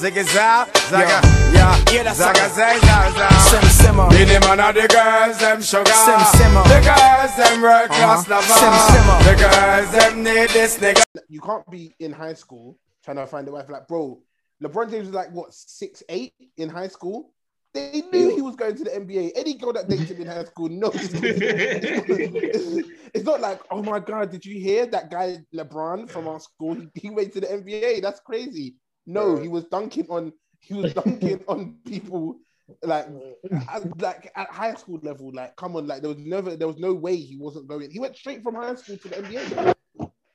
Ziggy Zaga, Zaga, yeah, Yeah, that's Zaga, all. Zaga, Zaga. Sim simmer. Be the man of the girls, them sugar. Sim simmer. The girls, them world class Uh-huh. lover. Sim simmer. The girls, them need this nigga. you can't be in high school trying to find a wife. Like, bro, LeBron James was like what six eight in high school. They knew he was going to the NBA. Any girl that dates him in high school knows. it's, it's not like, oh my god, did you hear that guy LeBron from our school? He, he went to the NBA. That's crazy. No, he was dunking on. He was dunking on people like at, like at high school level. Like, come on, like there was never, there was no way he wasn't going. He went straight from high school to the NBA.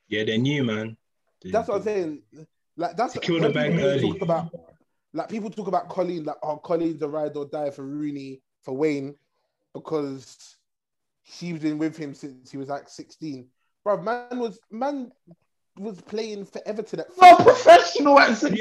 Yeah, they knew, man. They- That's what I'm saying. Like that's Secure the when bag early. Talk about like people talk about Colleen, like oh Colleen's a ride or die for Rooney for Wayne because she's been with him since he was like 16. Bro, man was man was playing for Everton at Not professional at 16.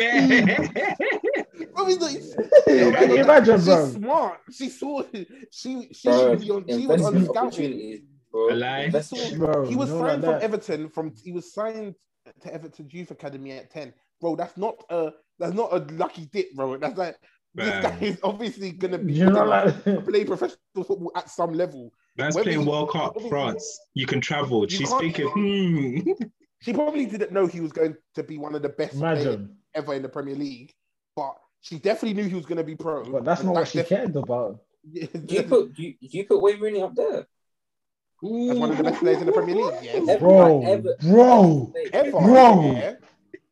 Yeah. Bro, he's not- Can you imagine, She's bro? smart. She saw she she Bro, should be on she was on scouting. bro. A lie. Investment- Bro, He was signed from that. Everton from he was signed to Everton Youth Academy at 10. Bro, that's not a that's not a lucky dip, bro. That's like this guy is obviously gonna be You know, like, play professional football at some level. That's Whether playing World Cup, France. You can travel. You She's can't- speaking. Hmm. She probably didn't know he was going to be one of the best players imagine. ever in the Premier League, but she definitely knew he was gonna be pro. But that's And not what she def- cared about. Do you put do you, do you put Wayne Rooney up there? as one of the best players in the Premier League, yes. Ever, Bro, ever- bro, Ever, Bro. yeah.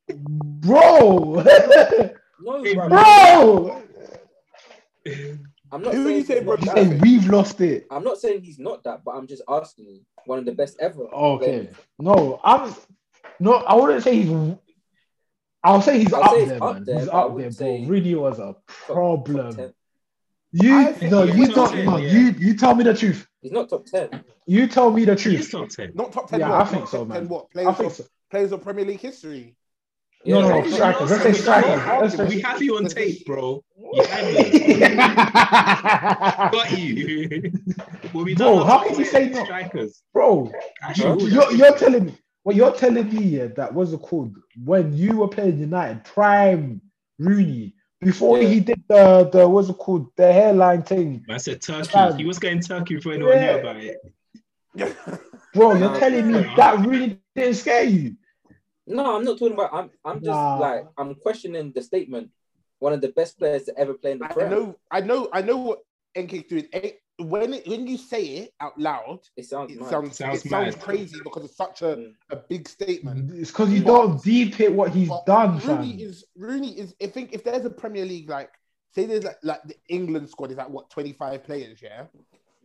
bro, No, bro. bro. I'm not Who saying you say, bro? not You say we've lost it. I'm not saying he's not that, but I'm just asking. One of the best ever. Oh, okay. No, I'm no. I wouldn't say he's. I'll say he's I'll up say there, up man. there, he's up there, bro. say Really was a problem. top You I no, you was don't. top No, yeah. you you tell me the truth. He's not top ten. You tell me the He's truth. top 10. Not top 10 Yeah, what? I think Not so, top man. 10 what? I Players, think of, so. players of Premier League history. No, no, Yeah, strikers. Let's say strikers. We have you on tape, bro. You have me. Got you. Well, we Bro, how how can you say no? Strikers. Bro, Actually, you're, you're telling me. Well, you're telling me yeah, that was it called when you were playing United, prime Rooney, before Yeah. he did the the what's it called the hairline thing, I said Turkey. Fam. He was going Turkey before anyone Yeah. knew about it. bro. You're telling me that really didn't scare you. No, I'm not talking about. I'm I'm just Nah. like I'm questioning the statement. One of the best players to ever play in the I Prem. know, I know, I know what NK doing. Eh, When it, when you say it out loud, It sounds. it mad. sounds Sounds it sounds crazy because it's such a, Mm. a big statement. It's because you don't deep hit what he's done, Rooney fam. is Rooney is. I think if there's a Premier League like say there's like, like the England squad is like what 25 players, yeah.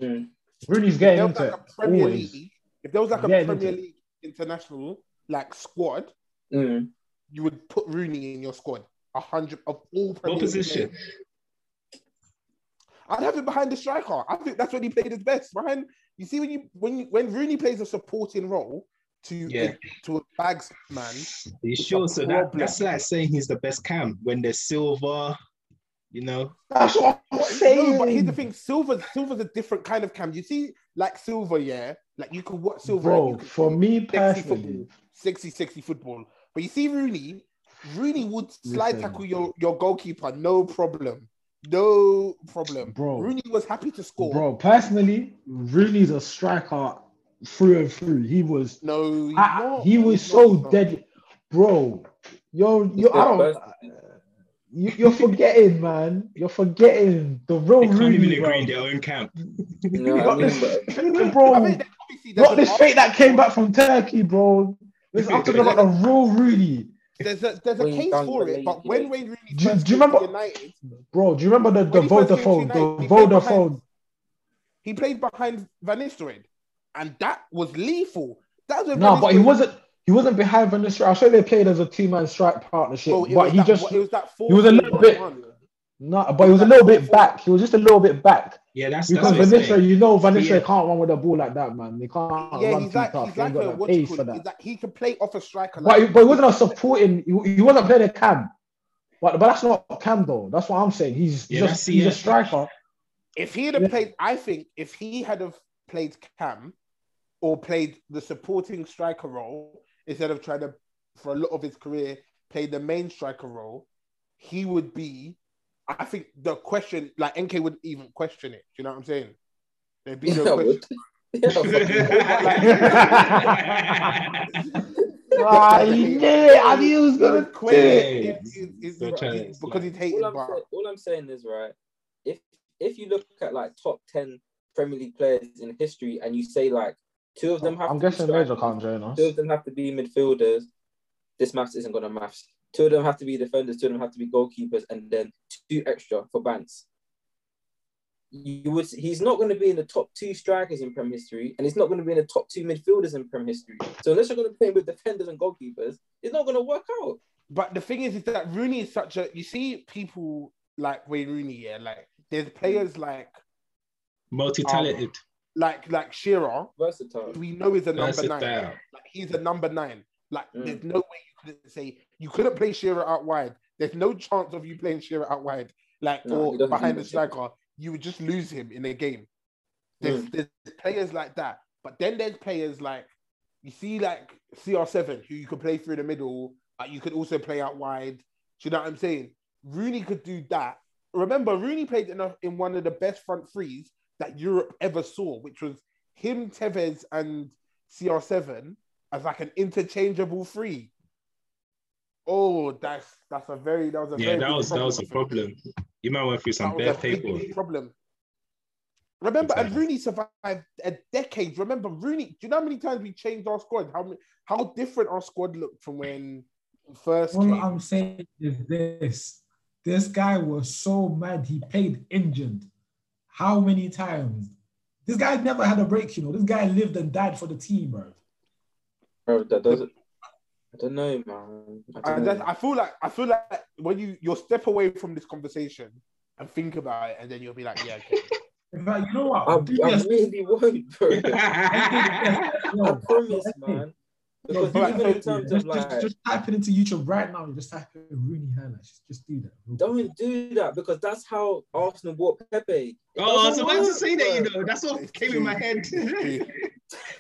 Mm. Rooney's If getting there into like it a Premier always. League, if there was like a Getting into Premier it. League international like squad, Mm. you would put Rooney in your squad. A hundred of all Premier What position? players. I'd have him behind the striker. I think that's when he played his best. Behind, you see, when you when you, when Rooney plays a supporting role to Yeah. to a bags man, Are you sure? So that, that's like saying he's the best cam when there's Silva, you know. That's what I'm saying. No, but here's the thing: Silva, Silva's a different kind of cam. You see, like Silva, yeah, like you could watch Silva. bro. For see me sexy personally, football, sexy, sexy football. But you see, Rooney, Rooney would slide Listen. tackle your your goalkeeper, no problem, no problem. Bro. Rooney was happy to score. bro. Personally, Rooney's a striker through and through. He was. No, I- not. he was He's so not. dead, bro. You're you. I don't. You, you're forgetting, man. You're forgetting the real They can't Rooney, even bro. agree in their own camp. You know what I Not mean? this, But bro. I mean, Not this fate that came back from Turkey, bro. Listen, I'm talking about the real Rooney, There's a there's a Wayne case for the it, but when yeah. Wayne Rooney Do you- first do you remember- United, bro. Do you remember the, the When he first came to Vodafone, United, the he played behind- Vodafone? he played behind Van Nistelrooy, and that was lethal. That was when No, Van but he wasn't. He wasn't behind Van Nistelrooy. I sure they played as a two-man strike partnership, Bro, but he that, just it was that he was a little bit- 4-4-1. No, but he was a little bit back. He was just a little bit back Yeah, that's because that's Van Nistelrooy, you know, Van Yeah. Nistelrooy can't run with a ball like that, man. They can't Yeah, run he's too like tough. he's They like got a that what pace for that. Like he can play off a striker. But he, Like, but he wasn't a supporting. He, he wasn't playing a cam. But but that's not cam though. That's what I'm saying. He's Yeah, just he's yeah. a striker. if he had Yeah. played, I think if he had have played Cam or played the supporting striker role instead of trying to, for a lot of his career, play the main striker role, he would be. I think the question, like NK would even question it. Do you know what I'm saying? There'd be no I question. would. Yeah, ah, he did it. I knew he was gonna quit. it. because he's hated, all I'm, but say- all I'm saying is right. If if you look at like top ten Premier League players in history, and you say like two of them have, I'm to guessing Major strikers, can't join us. two of them have to be midfielders. This maths isn't gonna maths. Two of them have to be defenders. Two of them have to be goalkeepers, and then two extra for bans. You would. He's not going to be in the top two strikers in Prem history, and he's not going to be in the top two midfielders in Prem history. So unless you're going to play with defenders and goalkeepers, it's not going to work out. But the thing is, is that Rooney is such a. You see, people like Wayne Rooney. Yeah, like there's players like Multi-talented. like like Shearer. Versatile. We know is a number nine. Versatile. Like he's a number nine. Like Mm. there's no way you couldn't say you couldn't play Shearer out wide. There's no chance of you playing Shearer out wide, like No, or behind the striker. You would just lose him in a game. There's, Mm. there's players like that, but then there's players like you see, like CR7, who you could play through the middle, but you could also play out wide. Do you know what I'm saying? Rooney could do that. Remember, Rooney played in, a, in one of the best front threes that Europe ever saw, which was him, Tevez, and CR7 as like an interchangeable three. Oh, that's that's a very that was a Yeah, very that was that was a problem. problem. You might went through some bad was bare a big, paper. big problem. Remember, and Exactly. Rooney survived a decade. Remember, Rooney. Do you know how many times we changed our squad? How many, how different our squad looked from when first All came? I'm saying is this: this guy was so mad he played injured. How many times? This guy never had a break. You know, this guy lived and died for the team, bro. Bro, that doesn't. I don't know, man. I don't know. I feel like I feel like when you you step away from this conversation and think about it, and then you'll be like, yeah, okay. In fact, you know what? I, Do me really won't, bro. I No, promise, man. Because do even in terms just, of like, just type it into YouTube right now. Just type in Rooney highlights. Just, just do that. don't do that because that's how Arsenal bought Pepe. It Oh, I was doesn't about to say that, you know. That's what came in my head.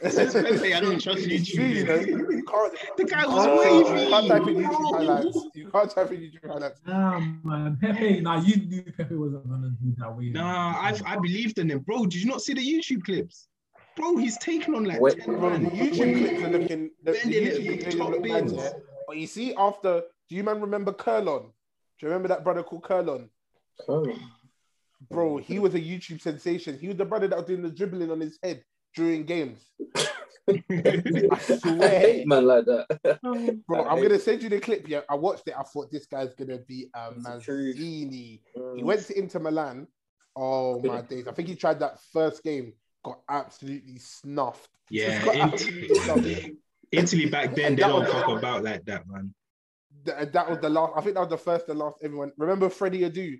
It's Pepe, I don't trust It's true, you know. YouTube. You can't, The guy was oh, can't- wavy. you can't type in YouTube highlights. You can't type in YouTube highlights. Nah, man, Pepe. Nah, you knew Pepe wasn't gonna do that way. Nah, I I believed in him, bro. Did you not see the YouTube clips? Bro, he's taken on like Wait. 10 Bro, the man. YouTube clips are looking. The, the YouTube clips top look mad, bins. yeah. But you see, after, do you man remember Kerlon? Do you remember that brother called Kerlon? Oh. Bro, he was a YouTube sensation. He was the brother that was doing the dribbling on his head during games. I I hate man like that. Bro, I I'm gonna send you the clip. Yeah, I watched it. I thought this guy's gonna be a It's the. Mazzini. Mm. He went to Inter Milan. Oh my days! I think he tried that first game, got absolutely snuffed. Yeah, Got Int- absolutely snuffed. Italy back then, they don't was- talk about like that, man. Th- that was the last. I think that was the first and last. Everyone remember Freddie Adu.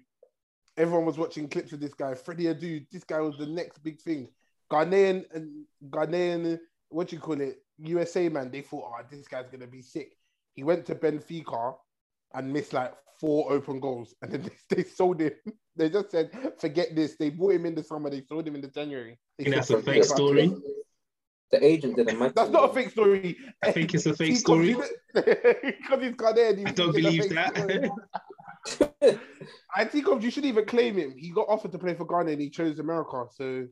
Everyone was watching clips of this guy. Freddie Adu. This guy was the next big thing. Ghanaian and Ghanaian. What you call it? USA man. They thought, oh, this guy's gonna be sick. He went to Benfica and missed like four open goals, and then they, they sold him. They just said, forget this. They bought him in the summer. They sold him in the January. They think that's a fake story. The agent did a match. That's not a fake story. I think it's a fake He story. Because he's Ghanaian. he I don't thinks it's a believe that. I think of you should even claim him. He got offered to play for Ghana and he chose America. So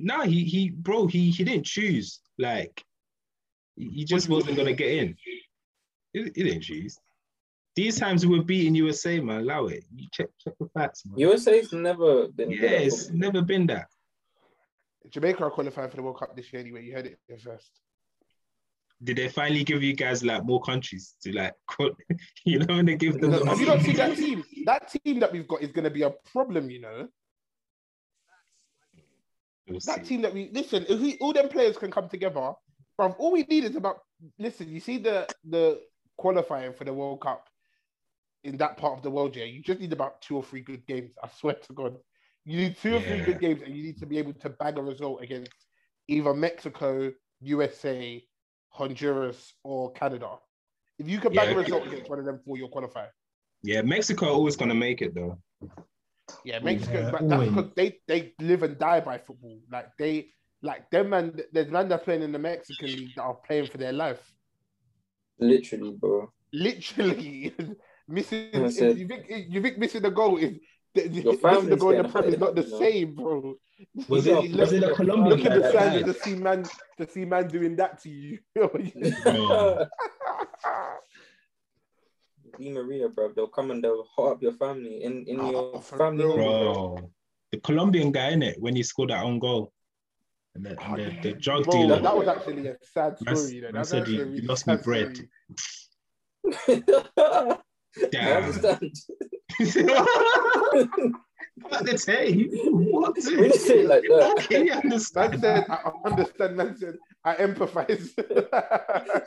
nah, he he bro, he he didn't choose. Like he he just wasn't you gonna get in. He, he didn't choose. These times we were beating USA, man. Allow it. You check check the facts, man. USA's never been. Yeah, good it's never been that. Jamaica are qualifying for the World Cup this year anyway. You heard it here first. Did they finally give you guys like more countries to like, quote- you know, when they give them? the Have you not seen that team? That team that we've got is going to be a problem, you know. We'll That see. team that we listen, if we all them players can come together, but all we need is about listen. You see the the qualifying for the World Cup in that part of the world, yeah. You just need about two or three good games. I swear to God, you need two or three Yeah. good games, and you need to be able to bag a result against either Mexico, USA, Honduras, or Canada. If you can bag Yeah. a result against one of them four, you'll qualify. Yeah, Mexico are always gonna make it though. Yeah, Mexico. Yeah, but that's because they they live and die by football. Like they like them man. There's man that's playing in the Mexican league that are playing for their life. Literally, bro. Literally, Missing, said- you think you think missing the goal is the, the- Your missing the family's goal in the getting Prem is not the you know. same, bro. Was You it look- was it a Colombian Look at the that standard died? to see man to see man doing that to you. Bro, Di Maria, bro. They'll come and they'll hot up your family in, in Oh, your for family. real. bro. bro, the Colombian guy in it when he scored that own goal, and the, and the, ah, the drug Bro, dealer. that was actually a sad Man story. You know? man That's said he- a he lost me bread. story. I Damn. understand. what the say? What? When you say it like that, Okay, you Man understand? said, I understand. Man said, I empathize.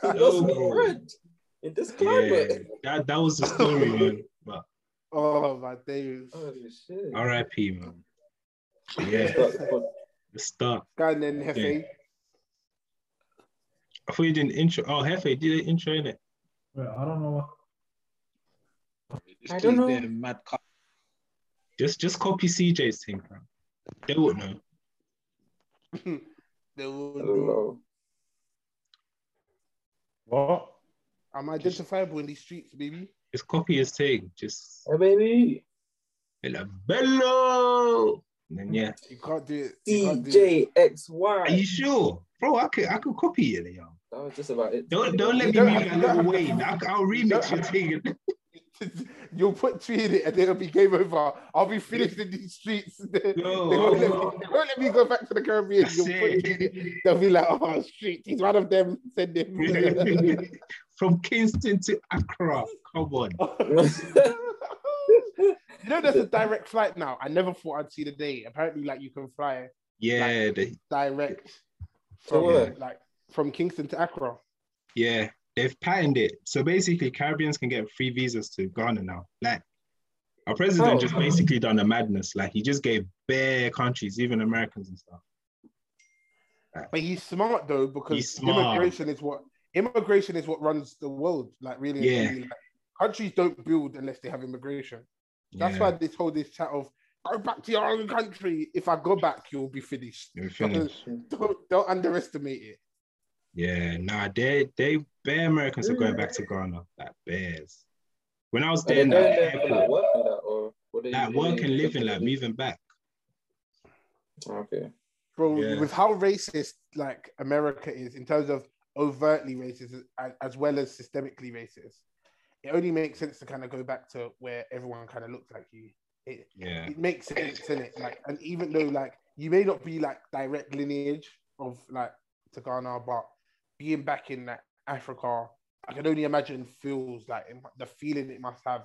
he lost me No. bread in this Yeah, that that was the story, man. But oh my days. Oh shit. R.I.P. man. Yeah, But- but the start. Guy and then Hefe. Yeah. I thought you didn't intro. Oh, Hefe did an intro in it. Wait, I don't know what. I don't know. Mad cut. Just just copy CJ's thing, bro. They would know. They will I don't know. What? I'm identifiable in these streets, baby. Just copy his thing. Just Hey baby. be like bello. And then yeah. You can't do it. You can't do it. Are you sure, bro? I could I could copy it, yo. That was just about it. Don't don't let me don't move that little have Wayne. I'll, I'll remix your thing. You'll put tweet in it and it'll be game over. I'll be finished in these streets. they, they, won't let me, they won't let me go back to the Caribbean. You'll put it. in it. They'll be like, oh, street. He's one of them. Send him. From Kingston to Accra. Come on. you know, there's a direct flight now. I never thought I'd see the day. Apparently, like you can fly Yeah, the, direct from where? like from Kingston to Accra. yeah, they've patented it. So basically, Caribbeans can get free visas to Ghana now. Like our president Oh. just basically done a madness. Like he just gave bare countries, even Americans and stuff. But he's smart though because smart. immigration is what immigration is what runs the world. Like really, Yeah. truly. Like, countries don't build unless they have immigration. That's yeah, why this whole this chat of go back to your own country. If I go back, you'll be finished. You're finished. Don't, don't underestimate it. Yeah, nah, they they bare Americans are going back to Ghana, like bears. When I was there they in going that there for like airport, work and that or what like work and living, like moving back. Okay. bro. Yeah. With how racist like America is in terms of overtly racist as, as well as systemically racist, it only makes sense to kind of go back to where everyone kind of looks like you. It, Yeah, it makes sense in it. Like, and even though like you may not be like direct lineage of like to Ghana, but being back in like Africa, I can only imagine feels like it, the feeling it must have,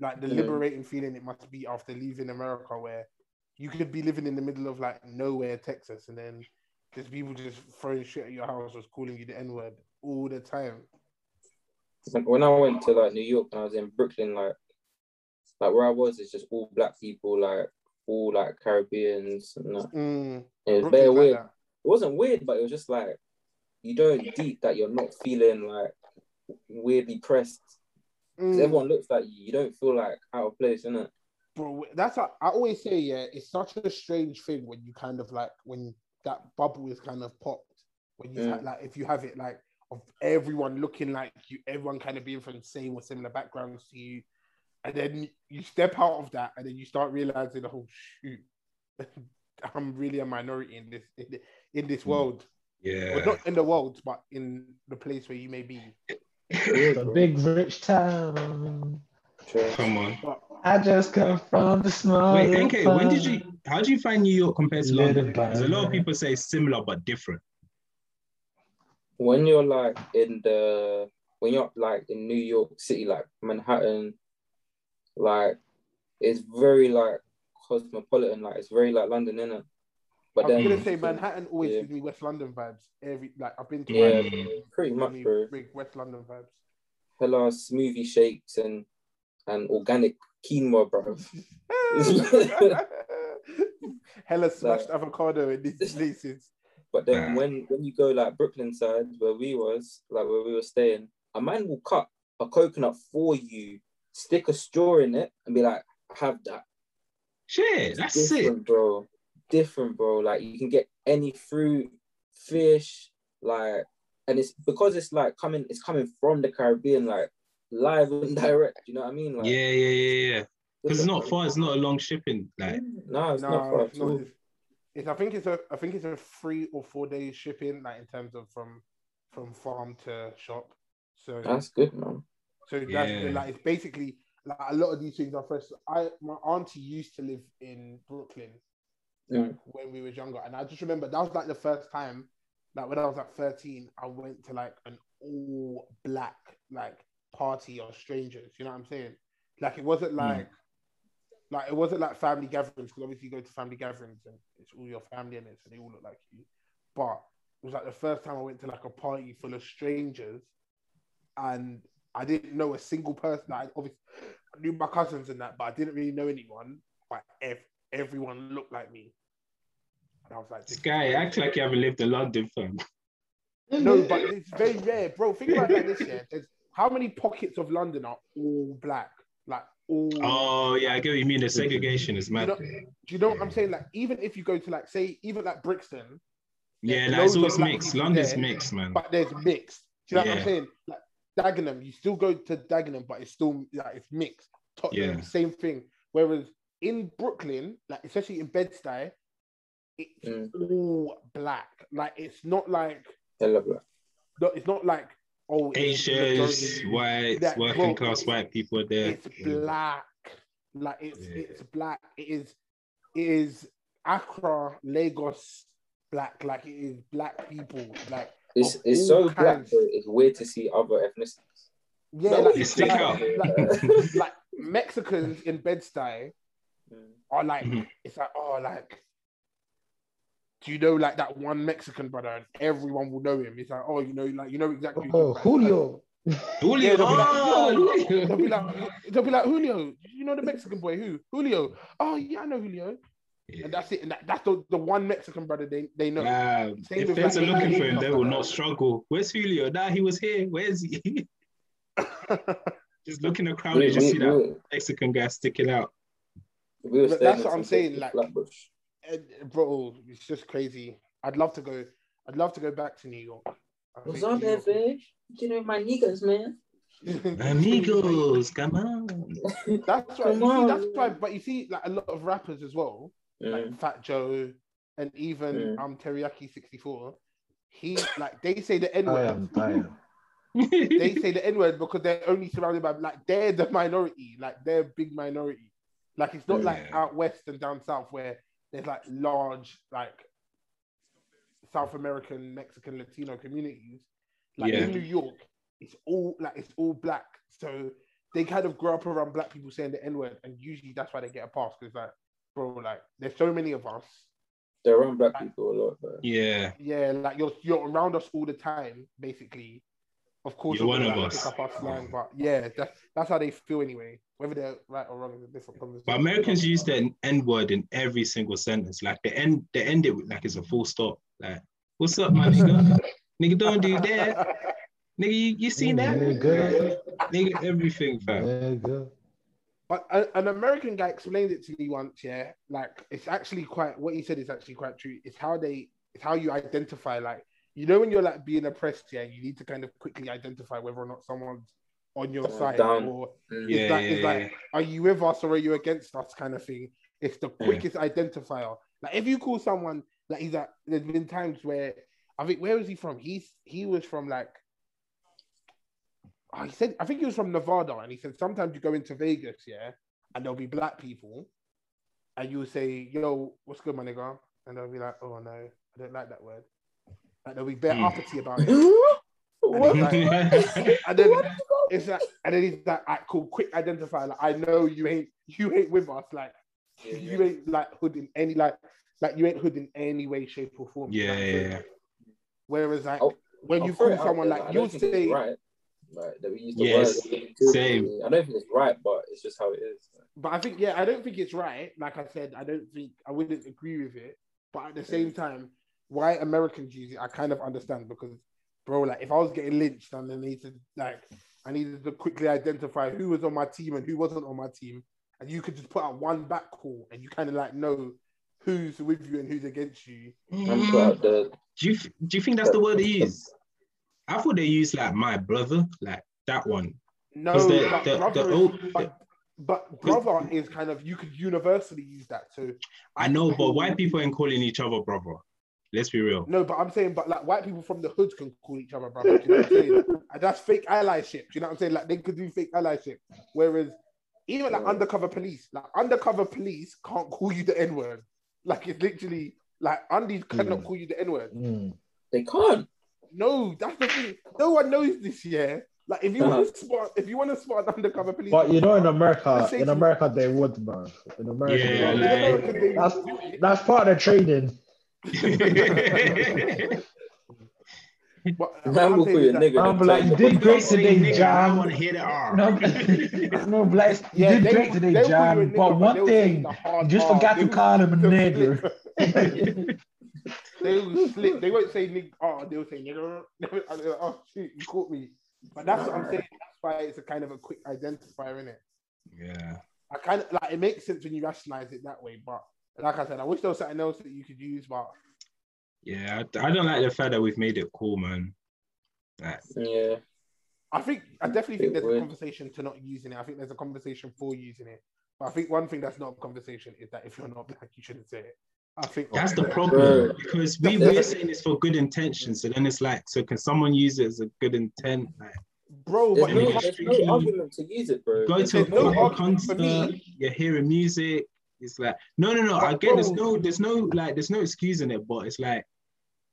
like the liberating feeling it must be after leaving America, where you could be living in the middle of like nowhere, Texas, and then there's people just throwing shit at your house, or calling you the N word all the time. When- I went to like New York and I was in Brooklyn, like like where I was, it's just all black people, like all like Caribbeans and that. Mm, It was very like weird. It wasn't weird, but it was just like you don't deep that you're not feeling like weirdly pressed. Mm. everyone looks like you. You don't feel like out of place, innit? bro that's what i always say yeah it's such a strange thing when you kind of like when that bubble is kind of popped when you Mm. have like if you have it like of everyone looking like you everyone kind of being from the same or similar backgrounds to you and then you step out of that and then you start realizing oh shoot i'm really a minority in this in, in this world yeah. well, not in the world but in the place where you may be The big rich town. Come on. I just come from the small. Wait, NK, when did you? How do you find New York compared to London? Because a lot of people say similar but different. When you're like in the when you're like in New York City, like Manhattan, like it's very like cosmopolitan. Like it's very like London, innit? But i'm then gonna say manhattan always Yeah. gives me west london vibes every like i've been to Yeah, Manhattan, pretty much, me bro. big west london vibes Hella smoothie shakes and and organic quinoa, bro. Hella smashed avocado in these places. But then Nah. when when you go like Brooklyn side where we was, like where we were staying, a man will cut a coconut for you, stick a straw in it, and be like, have that. Shit, that's it. different, bro. Different, bro. Like you can get any fruit, fish, like, and it's because it's like coming, it's coming from the Caribbean. Like live and direct. You know what I mean? Like, Yeah, yeah, yeah, yeah. Because it's not far. It's not a long shipping. Like, No, it's not No, far it's not. It's, it's, I think it's a. I think it's a three or four days shipping, like in terms of from from farm to shop. So That's good, man. So that's Yeah. like it's basically like a lot of these things are fresh. I my auntie used to live in Brooklyn like, Mm. when we was younger, and I just remember that was like the first time, like when I was like thirteen, I went to like an all black like party of strangers. You know what I'm saying? Like it wasn't like. Like it wasn't like family gatherings because obviously you go to family gatherings and it's all your family in it, so they all look like you. But it was like the first time I went to like a party full of strangers, and I didn't know a single person. Like, obviously, I knew my cousins and that, but I didn't really know anyone. But ev- everyone looked like me, and I was like, this guy act like you haven't lived in London, fam. No, but it's very rare, bro. Think about it like this, yeah. There's how many pockets of London are all black, like all. Oh yeah, I get what you mean. The segregation is mad. You know- Do you know what I'm saying? Like, even if you go to like, say, even like Brixton, Yeah, there's like, it's always mixed. people London's there, mixed, man. but there's mixed. Do you know what I'm saying? Like Dagenham, you still go to Dagenham, but it's still like it's mixed. Tottenham, Yeah. same thing. Whereas in Brooklyn, like especially in Bed-Stuy, it's Mm. all black. Like it's not like Hella black. no, it's not like oh Asians, majority- whites, That- working bro, class white people are there. It's black. Like it's Yeah. it's black. It is it is Accra, Lagos black. Like it is black people. Like It's it's all so black, but it's weird to see other ethnicities. yeah, No, like, They stick like, out. like, like Mexicans in Bed-Stuy Mm. Are like Mhm. it's like oh like do you know like that one Mexican brother and everyone will know him? It's like oh you know like you know exactly. Oh, you're talking about. Julio. Julio, Yeah, they'll be like, oh, Julio. They'll be like, they'll be like, Julio, you know the Mexican boy, who? Julio. Oh, yeah, I know Julio. Yeah. And that's it. And that, that's the, the one Mexican brother they, they know. Wow. Same If with fans are looking for him, they will not struggle. Where's Julio? Nah, he was here. Where's he? Just looking the crowd, We, you just see that Mexican guy sticking out. We were staying that's what I'm saying, like- Flatbush. Bro, it's just crazy. I'd love to go. I'd love to go back to New York. I What's up, New York? You know my niggas, man. would- Amigos, come on. That's right. Come You see, that's on. why. But you see, like a lot of rappers as well, Mm. like Fat Joe, and even Mm. um Teriyaki 64. He like they say the N word. they say the N word because they're only surrounded by like they're the minority, like they're a big minority. Like it's not like out west and down south where there's like large like South American, Mexican, Latino communities. Like Yeah. in New York, it's all like it's all black. So they kind of grow up around black people saying the N word, and usually that's why they get a pass because like, bro, like there's so many of us. They're around black people a lot. But Yeah. Yeah, like you're you're around us all the time, basically. Of course, You're you're one of like, us. Pick up our slang, but yeah, that's that's how they feel anyway. Whether they're right or wrong is a different conversation. But Americans use the N word in every single sentence. Like the end, they end it with like it's a full stop. Like, what's up, my nigga? nigga, don't do that. Nigga, you, you seen that? Nigga. Nigga, everything, fam. Nigga. But a- an American guy explained it to me once. Yeah, like it's actually quite what he said is actually quite true. It's how they, it's how you identify. Like you know when you're like being oppressed, yeah, you need to kind of quickly identify whether or not someone's on your Someone's side down. or Mm. Yeah, it's like, yeah, it's yeah. like, are you with us or are you against us kind of thing. It's the Yeah. quickest identifier. Like if you call someone like he's at there's been times where I think where was he from? He's he was from like oh, he said I think he was from Nevada and he said sometimes you go into Vegas, yeah, and there'll be black people and you'll say, Yo, what's good, my nigga? And they'll be like, Oh no, I don't like that word. Like they'll be bare Hmm. uppity about it. what? And like- and then it's like, and then he's like, "Alright, cool, quick identify. Like, I know you ain't, you ain't with us. Like, Yeah, you ain't like hood in any, like, like you ain't hood in any way, shape, or form. Yeah, Like, yeah, yeah. Whereas, like, I'll- when I'll you throw call someone there, like, you'll don't think it's say, right, right, that we use the Yes, word. same. I don't think it's right, but it's just how it is. but I think, yeah, I don't think it's right. Like I said, I don't think I wouldn't agree with it. But at the same time, why Americans use it, I kind of understand because, bro, like, if I was getting lynched and I needed, like, I needed to quickly identify who was on my team and who wasn't on my team, and you could just put out one back call and you kind of like know who's with you and who's against you. And put out the Do you do you think that's the word they use? I thought they use like my brother, like that one. No, the- but the- the brother, is- old- but, but brother is kind of you could universally use that. too. I know, but white people ain't calling each other brother. Let's be real. No, but I'm saying, but like white people from the hood can call each other brother. Do you know what I'm saying? and that's fake allyship. Do you know what I'm saying? Like they could do fake allyship. Whereas even like undercover police, like undercover police can't call you the N word. Like it's literally like undies cannot Mm. call you the N word. Mm. They can't. No, that's the thing. No one knows this. Yeah. Like if you Uh-huh. want to spot, if you want to spot an undercover police, But you know, in America, in America, they would, bro. In America, Yeah, in they would. like- That's- that's part of the training. But Man what I'm will saying call is you nigga. I'm like, you did great today, Jam. want to hear the R. No, no, Blacks, you Yeah, did they great today, they'll call you nigga, But one they'll thing, the you just forgot to call him a they'll nigger. they will slip. They won't say nigga. Oh, they'll say nigga. Like, oh shoot, you caught me. But that's what I'm saying. That's why it's a kind of a quick identifier, in it? Yeah. I kind of like it makes sense when you rationalize it that way. But like I said, I wish there was something else that you could use. But Yeah. I, I don't like the fact that we've made it cool, man. Like, Yeah. I think I definitely think It there's a conversation to not using it. I think there's a conversation for using it. But I think one thing that's not a conversation is that if you're not black, you shouldn't say it. I think That's the problem Bro. because we we're saying this for good intention. So then it's like, so can someone use it as a good intent? Like, bro. There's But no, you can't- there's no argument to use it, bro. go There's to a no football concert, me. you're hearing music. It's like, no, no, no. I get there's no, there's no like, there's no excusing it, but it's like,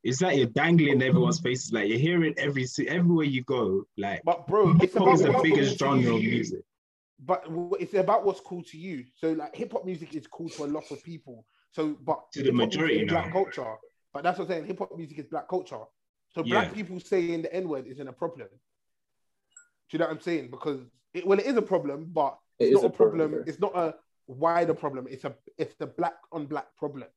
it's like you're dangling in everyone's faces. Like you're hearing every everywhere you go. Like But bro, hip hop is the biggest genre of music. But it's about what's cool to you. So like hip hop music is cool to a lot of people. So but To the hip-hop music majority is black culture. But that's what I'm saying. Hip hop music is black culture. So black Yeah. people saying the N word isn't a problem. Do you know what I'm saying? Because it, well, it is a problem, but It it's is not a problem. bro. it's not a wider problem. It's a it's the black on black problem,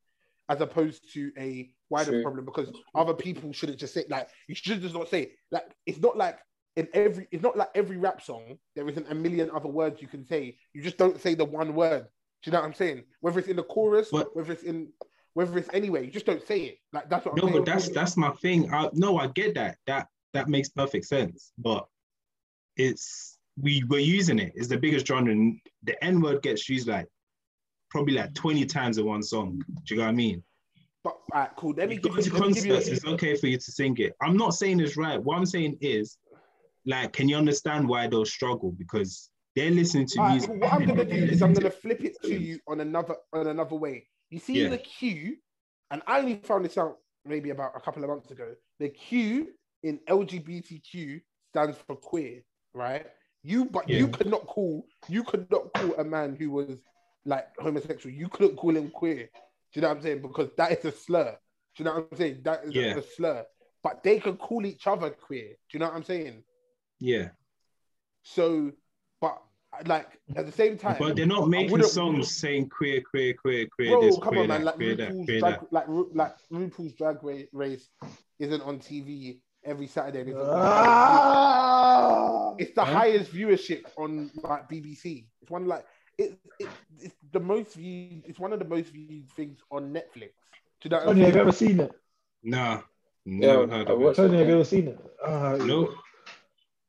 as opposed to a wider True. problem. Because other people shouldn't just say like you should just not say like it's not like in every it's not like every rap song there isn't a million other words you can say. You just don't say the one word. Do you know what I'm saying? Whether it's in the chorus, But- whether it's in whether it's anywhere, you just don't say it. Like that's what I'm No, but that's that's my thing. I, no, I get that. That that makes perfect sense. But it's we we're using it. It's the biggest genre. And the N word gets used like probably like 20 times in one song. Do you know what I mean? But all right, cool. Let me You give you. to me give you concerts, it's okay for you to sing it. I'm not saying it's right. What I'm saying is, like, can you understand why they'll struggle? Because they're listening to All right, music. cool. What I'm gonna do is I'm gonna flip it to you on another on another way. You see Yeah. the Q, and I only found this out maybe about a couple of months ago. The Q in LGBTQ stands for queer, right? You but you could not call you could not call a man who was like homosexual. You couldn't call him queer. Do you know what I'm saying? Because that is a slur. Do you know what I'm saying? That is a- Yeah. a slur. But they could call each other queer. Do you know what I'm saying? Yeah, So, but like at the same time, but they're not making songs saying queer, queer, queer, queer. Bro, this, come queer on, man! Like queer that, drag, that. like Ru- like RuPaul's drag race isn't on TV every Saturday. and It's, on- Ah! it's the highest viewership on like BBC. It's one like it, it, it's the most viewed. It's one of the most viewed things on Netflix. Do you know what Tony, have you ever seen it? Nah, never Yeah, heard I it. watched Tony, have you ever seen it? Uh, Nope.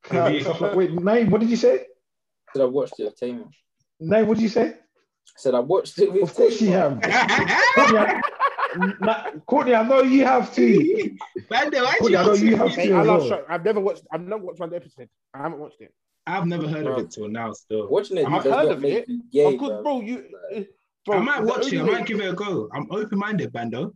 Have wait, name, what did you say? Said I watched it with Tamer. Name, what did you say? Said I watched it with Of course you have. Courtney, I, Na- Courtney, I know you have too. Bando, why Courtney, I know you have Hey, too. I as love well. show. I've never watched. I've never watched one episode. I haven't watched it. I've never heard of it till now. Still, Watching it I've heard of it. you gay, of course, bro. bro. You. uh, Bro, I might watch it. I might give it a go. I'm open-minded, Bando.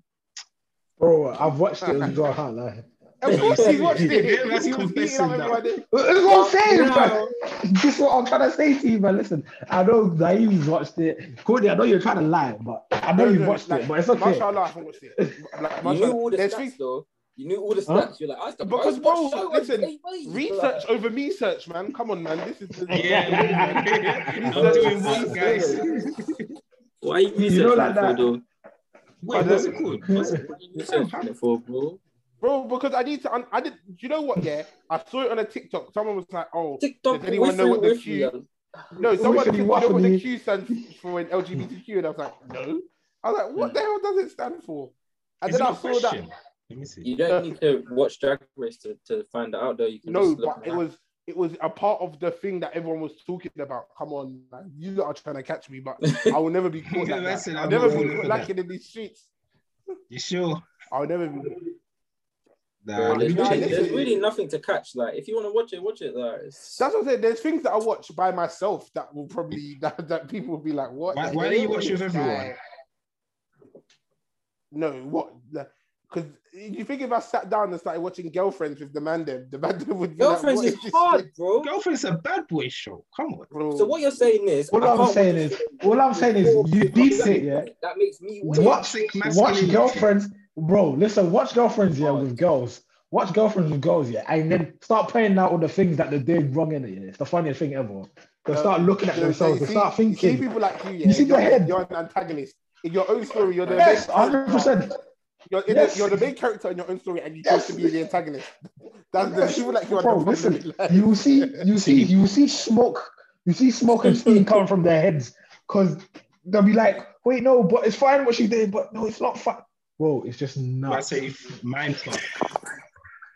Bro, I've watched it as well. I can't lie. Of course, he watched it. Yeah, that's he was beating confessing up now. everybody. That's what I'm saying, No. bro. This is what I'm trying to say to you, man. Listen, I know Naeem's watched it. Courtney, I know you're trying to lie, but I know No, you've no, watched like, it, but it's okay. Mashallah, I haven't watched it. Like, You knew all the there's stats things- though. You knew all the Huh? You're like, I used to Because, I bro, watched show listen, every day, mate. Research over me search, man. Come on, man. This is the Yeah. I'm doing is what, guys? Why are you You know researching like it for, that. though? Wait, what's it called? What's it? What are you researching it for, bro? Bro, because I need to. un- I did. Do you know what? Yeah, I saw it on a TikTok. Someone was like, "Oh, TikTok, Does anyone with know what the with Q- you. no." Someone Waffly, said, "You know what the waffly. Q stands for in LGBTQ?" And I was like, "No." I was like, "What hmm. the hell does it stand for?" And Is then I I a saw that. Let me see. You don't need to watch Drag Race to, to find that out, though. You can No, just but it it was it was a part of the thing that everyone was talking about. Come on, man. you lot are trying to catch me, but I will never be caught like that. I'll never be falling caught for lacking in these streets. You sure? I'll never be. Nah, there's, really, there's really nothing to catch. Like, if you want to watch it, watch it. Like, it's, That's what I'm saying. There's things that I watch by myself that will probably that, that people will be like, "What?" Why- the why don't you hell watch with everyone? guy?" No, what? Because you think if I sat down and started watching Girlfriends with the man, them, the man them would be girlfriends like, is "What this hard, shit, bro. Girlfriend's a bad boy show. Come on. bro?" So what you're saying is, All I I'm saying is, a all I'm saying is, you because deep it, yeah. That makes me. Watch, Toxic watch masculinity. girlfriends, bro. Listen, watch girlfriends, yeah, with girls. Watch girlfriends with girls, yeah, and then start playing out all the things that they're doing wrong in it. Yeah. It's the funniest thing ever. They Uh, start looking at So- themselves. They start thinking. you see people like you, yeah. You see you're, the head? you're an antagonist in your own story. You're the Yes, main hundred character. percent. You're, in Yes. the, you're the main character in your own story, and you Yes. chose to be the antagonist. That's the people like you bro, listen. You see, you see, you see smoke, you see smoke and steam coming from their heads because they'll be like, "Wait, no, but it's fine what she did, but no, it's not fine." Bro, it's just not I say mind fuck.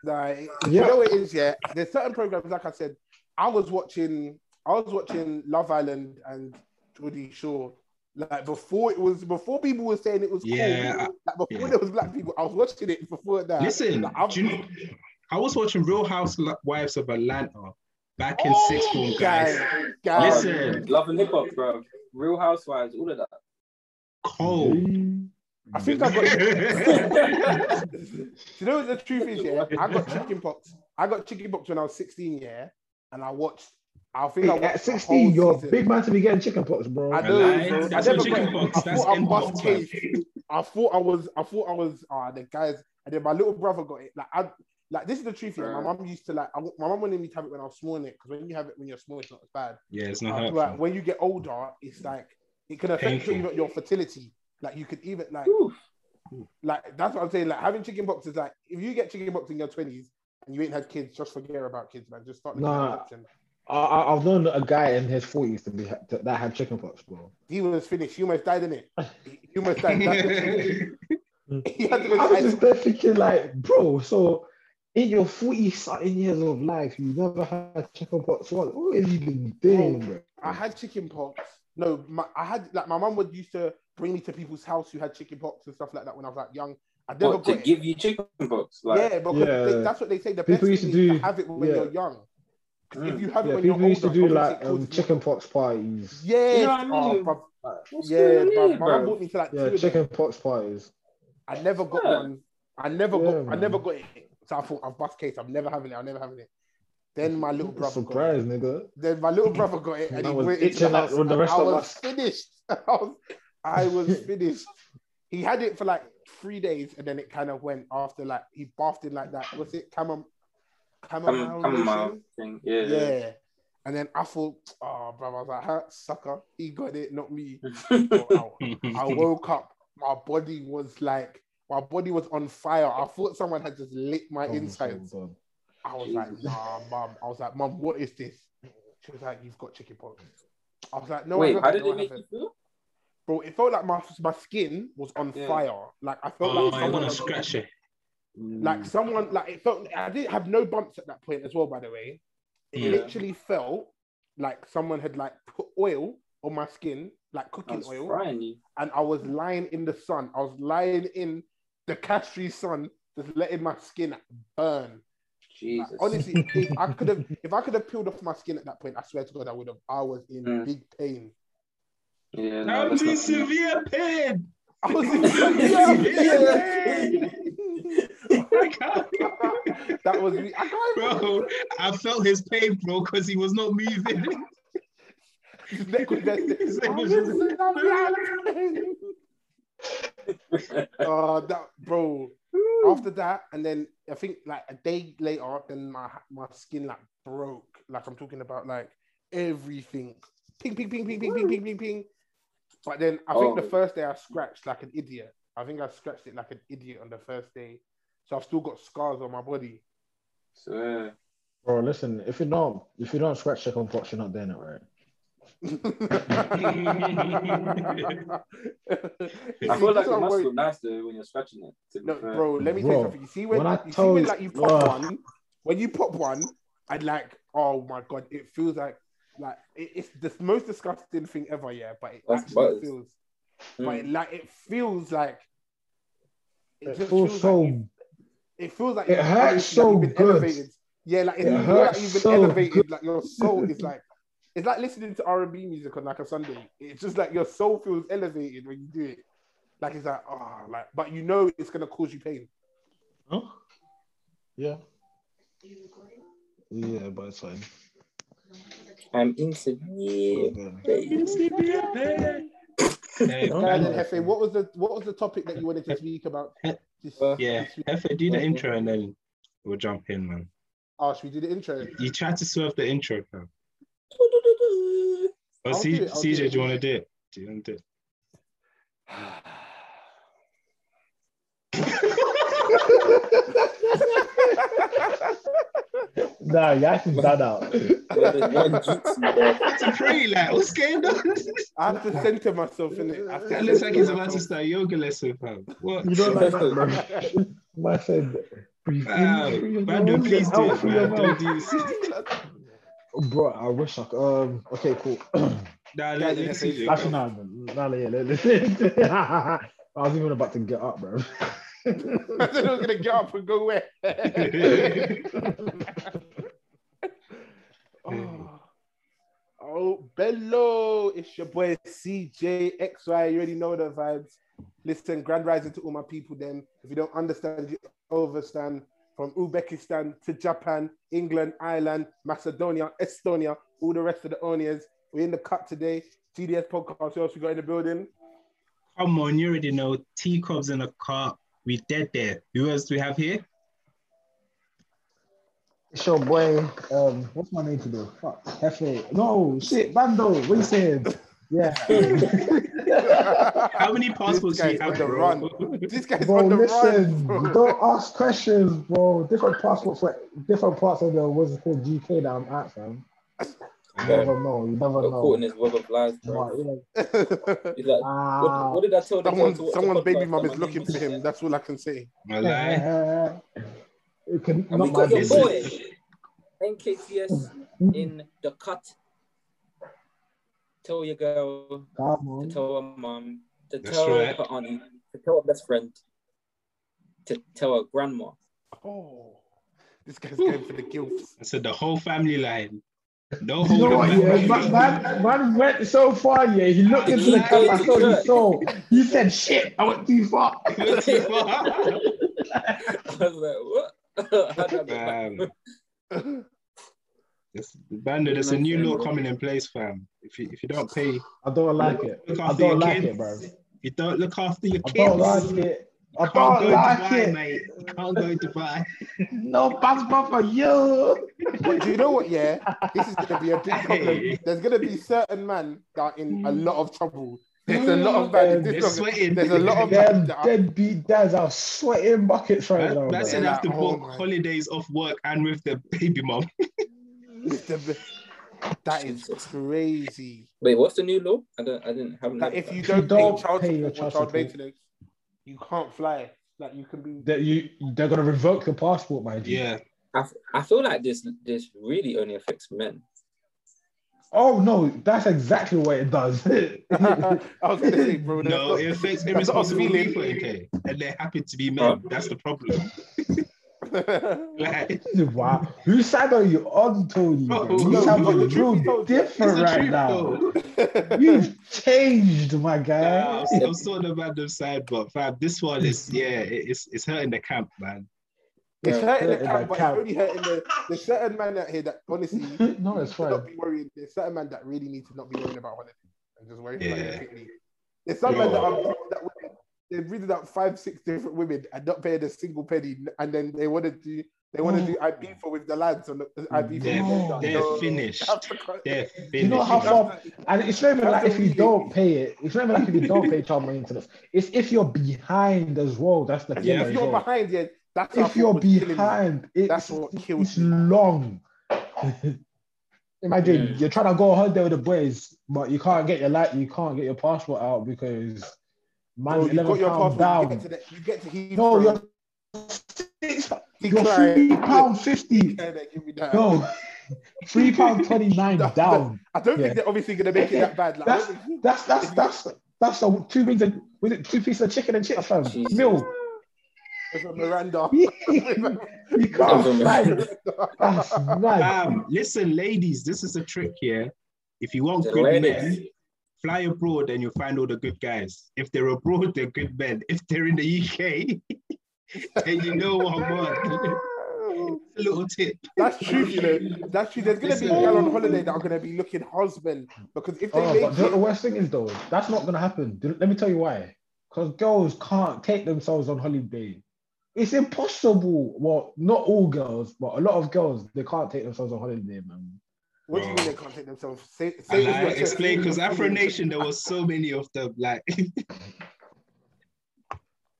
Like, Yeah. you know what it is, yeah. There's certain programs, like I said, I was watching, I was watching Love Island and Geordie Shore. Like before it was before people were saying it was Yeah, cool. Like before yeah. there was black people, I was watching it before that. Listen, Like, I'm- do you know, I was watching Real Housewives of Atlanta back in Oh, sixth form, guys. guys, guys. Listen. Love and hip hop, bro. Real Housewives, all of that. Cold. I think I got. you know what the truth is, yeah? I got chicken pox. I got chicken pox when I was 16, yeah, and I watched. I think I watched At 16, whole you're season. big man to be getting chicken pox, bro. I know. Bro. that's I never chicken got- pox, I that's thought I Mpox, case. I thought I was. I thought I was. Ah, the guys. And then my little brother got it. Like I. Like this is the truth. Yeah, my mom used to like. I, my mom wanted me to have it when I was small in it because when you have it when you're small, it's not as bad. Yeah, it's not feel hurtful. like when you get older, it's like it can affect Painful. your, your fertility. Like you could even like Oof. like that's what I'm saying. Like having chicken pox is like if you get chicken pox in your twenties and you ain't had kids, just forget about kids, man. Just start looking Nah. at adoption. I, I, I've known a guy in his 40s to be to, that had chicken pox, bro. He was finished. He almost died in it. He almost died. That's the he had to go I was just there thinking, like, bro, so in your 40 something years of life, you never had chicken pox. What, what have you been doing, bro? I had chicken pox. No, my, I had like my mum would used to bring me to people's house who had chicken pox and stuff like that when I was like young. I never What, to it. give you chicken pox? Like, yeah, because Yeah. they- that's what they say. The People best used thing to is do- to have it when yeah. you're young. 'Cause if Mm. you have it when people you're used to do like it um, chicken pox parties. Yeah, You know what I oh, mean? bruv. yeah, bruv. My mum brought me to like Yeah, two of them. chicken pox parties. I never got Yeah. one. I never Yeah, got. I never got it. So I thought, I've bust case. I'm never having it. I'm never having it. Then my little brother got it. Surprise, nigga. Then my little brother got it, and I he was went into itching the out house, the rest I of was us. finished. I was, I was finished. He had it for like three days, and then it kind of went after like he bathed in like that. Was it chamom- chamomile? Come, come thing. Yeah. Yeah. And then I thought, oh, brother, I was like, huh, sucker, he got it, not me. So I, I woke up, my body was like, my body was on fire. I thought someone had just lit my Oh, insides. so I was like, nah, mum. I was like, mum, what is this? She was like, you've got chicken pox. I was like, no, Wait, I how did no, it I make you haven't. feel? Bro, it felt like my my skin was on Yeah. fire. Like I felt Oh, like I someone want to scratch it. like someone like it felt I didn't have no bumps at that point as well, by the way. It Yeah. literally felt like someone had like put oil on my skin, like cooking oil, frying and I was lying in the sun. I was lying in the Castry sun, just letting my skin burn. Like, Jesus. honestly, if I could have if I could have peeled off my skin at that point, I swear to God, I would have. I was in Mm. big pain. Yeah, no, I'm in severe pain. I was in severe pain. that was me. I can't bro. I felt his pain, bro, because he was not moving. oh, that bro. After that, and then I think like a day later, then my my skin like broke. Like I'm talking about like everything. Ping, ping, ping, ping, ping, Ooh. ping, ping, ping, ping. But then I think the Oh. first day I scratched like an idiot. I think I scratched it like an idiot on the first day. So I've still got scars on my body. So, Bro, listen, if you don't if you don't scratch chicken pox, you're not doing it right. I feel like it must feel nice though when you're scratching it. No, fair. bro, let me tell you Bro, something. You see when, when I you see when like you pop Ugh. one, when you pop one, and like, oh my god, it feels like like it, it's the most disgusting thing ever. Yeah, but it That's actually buzz. feels, Mm. but it, like it feels like It just feels like so. you- it feels like It hurts like so you've good. elevated. Yeah, like it, It feels like hurts you've been so elevated. good. Like your soul is like it's like listening to R and B music on like a Sunday. It's just like your soul feels elevated when you do it. Like it's like oh, like but you know it's gonna cause you pain. Huh? Yeah. Yeah, but it's fine. I'm in severe pain. Hey, Oh, Guys, Hefe, what was the what was the topic that you wanted to speak about? This, Uh, yeah, this week? Do the intro and then we'll jump in, man. Oh, should we do the intro? You tried to swerve the intro, fam. Or I'll C- do it, I'll do CJ, do you want to do it? Do you want to do it? Nah, you actually done out. Well, there's one jutsu there. That's a pretty like, what's going on? I have to center myself in it. I have That looks like he's about to myself. start yoga lesson, fam. What? You don't like that, bro. My said, breathe in Wow, through your man, please do it, man. Don't do this. Bro, I wish I could. Um, okay, cool. Nah, Guys, let, in let's the see. face. Actually, no, no, no, yeah, let- let- I was even about to get up, bro. I said I was gonna get up and go where. oh. Bello, it's your boy CJXY. You already know the vibes. Listen, grand rising to all my people. Then, if you don't understand, you overstand. From Uzbekistan to Japan, England, Ireland, Macedonia, Estonia, all the rest of the Onias. We're in the cut today. TDS podcast. Who else we got in the building? Come on, you already know. Teacups in the car. We dead there. Who else do we have here? It's your boy. Um, what's my name today? Fuck, Hefe. No, shit, Bando. What you saying? Yeah, How many passports do you have, on the bro? run. This guy's bro. on the Listen, run. bro. don't ask questions, bro. Different passports for different parts of the what's it called GK that I'm at, fam. You Yeah. never know. You never Got caught in know. his web of lies, bro. But, yeah. He's like, Ah. what, what did I tell the girl Someone, the someone's baby podcast mum that is my looking for him. That's all I can say. I it can, And not we my got your business. boy, NKTS, hmm? in the cut. Tell your girl, Come to tell her mom, to That's tell right. her auntie, to tell her best friend, to tell her grandma. Oh, this guy's going for the gilfs. I said the whole family line. No You know what, yeah, man, man, man went so far, yeah. He looked Did into he the go camera, I into saw his soul. He said, shit, I went too far. I was like, what? How did I get back? Fam. This, Bandit, there's a new law coming in place, fam. If you if you don't pay, I don't like it. look I after your don't like kids. it, bro. You don't look after your kids. I don't like it. I can't don't go like to Dubai, it. mate. You can't go to Dubai. No passport for you. But do you know what? Yeah, this is gonna be a big problem. Hey. There's gonna be certain men that are in a hmm. lot of trouble. There's a lot of men. They're sweating. there's a lot of men Them that deadbeat dads are sweating buckets right That, now. that's bro. it. Yeah, to book oh holidays off work and with the baby mom. that is crazy. Wait, what's the new law? I don't, I didn't, haven't That if you that. don't, don't pay child pay your child child maintenance, you can't fly. Like you can be. That you they're gonna revoke your passport, my G. Yeah. I, f- I feel like this this really only affects men. Oh no, that's exactly what it does. I was gonna say, bro. No, it affects that's not irresponsible feeling. people, okay? And they happen to be men. That's the problem. Like, wow. Whose side are you on, Tony? Bro, you no, sound but the real truth different right truth, now. You've changed, my Nah, guy. I'm, I'm sort of random side, but fam, this one is yeah, it- it's it's hurting the camp, man. It's Yeah. hurting the Hurting camp, but camp. it's only hurting the. There's certain men out here that honestly no, it's should fine. not be worrying. There's certain men that really need to not be worrying about holiday and just worry about Yeah. it quickly. There's some men that are that women, they've reading out five, six different women and not paying a single penny, and then they want to do they want to do IB for with the lads on the IB for They're, with the they're No, finished. you have to cut- They're finished. You know how far And it's not even like if you don't pay it. It's not even like if you don't pay child maintenance. It's if you're behind as well. That's the thing. Yeah, If you're well. behind, yeah, that's If you're what's killing me. behind, it's, That's what kills it's me. long. Imagine Mm. you're trying to go on holiday with the boys, but you can't get your like you can't get your passport out because Bro, man's you got eleven your passport, down. you get to the, you get to Heathrow. No, you're six, You're three pound fifty. Yeah, they give me that. No, three pound twenty nine down. I don't Yeah. think they're obviously gonna make it that bad. Like, I That's that's that's that's that's the two wings of with it, two pieces of chicken and chips, fam. Meal. It's a Miranda. you can't find That's mad. Um, listen, ladies, this is a trick here. If you want The good ladies. men, fly abroad and you'll find all the good guys. If they're abroad, they're good men. If they're in the UK, then you know what I want. a little tip. That's true, you know. That's true. There's gonna be a girl on holiday that are gonna be looking husband because if they Oh, make but the, the worst thing is though, that's not gonna happen. Let me tell you why. Because girls can't take themselves on holiday. It's impossible. Well, not all girls, but a lot of girls they can't take themselves on holiday, man. what do you mean they can't take themselves? Say, I say like, what explain because Afro Nation, there was so many of them. Like,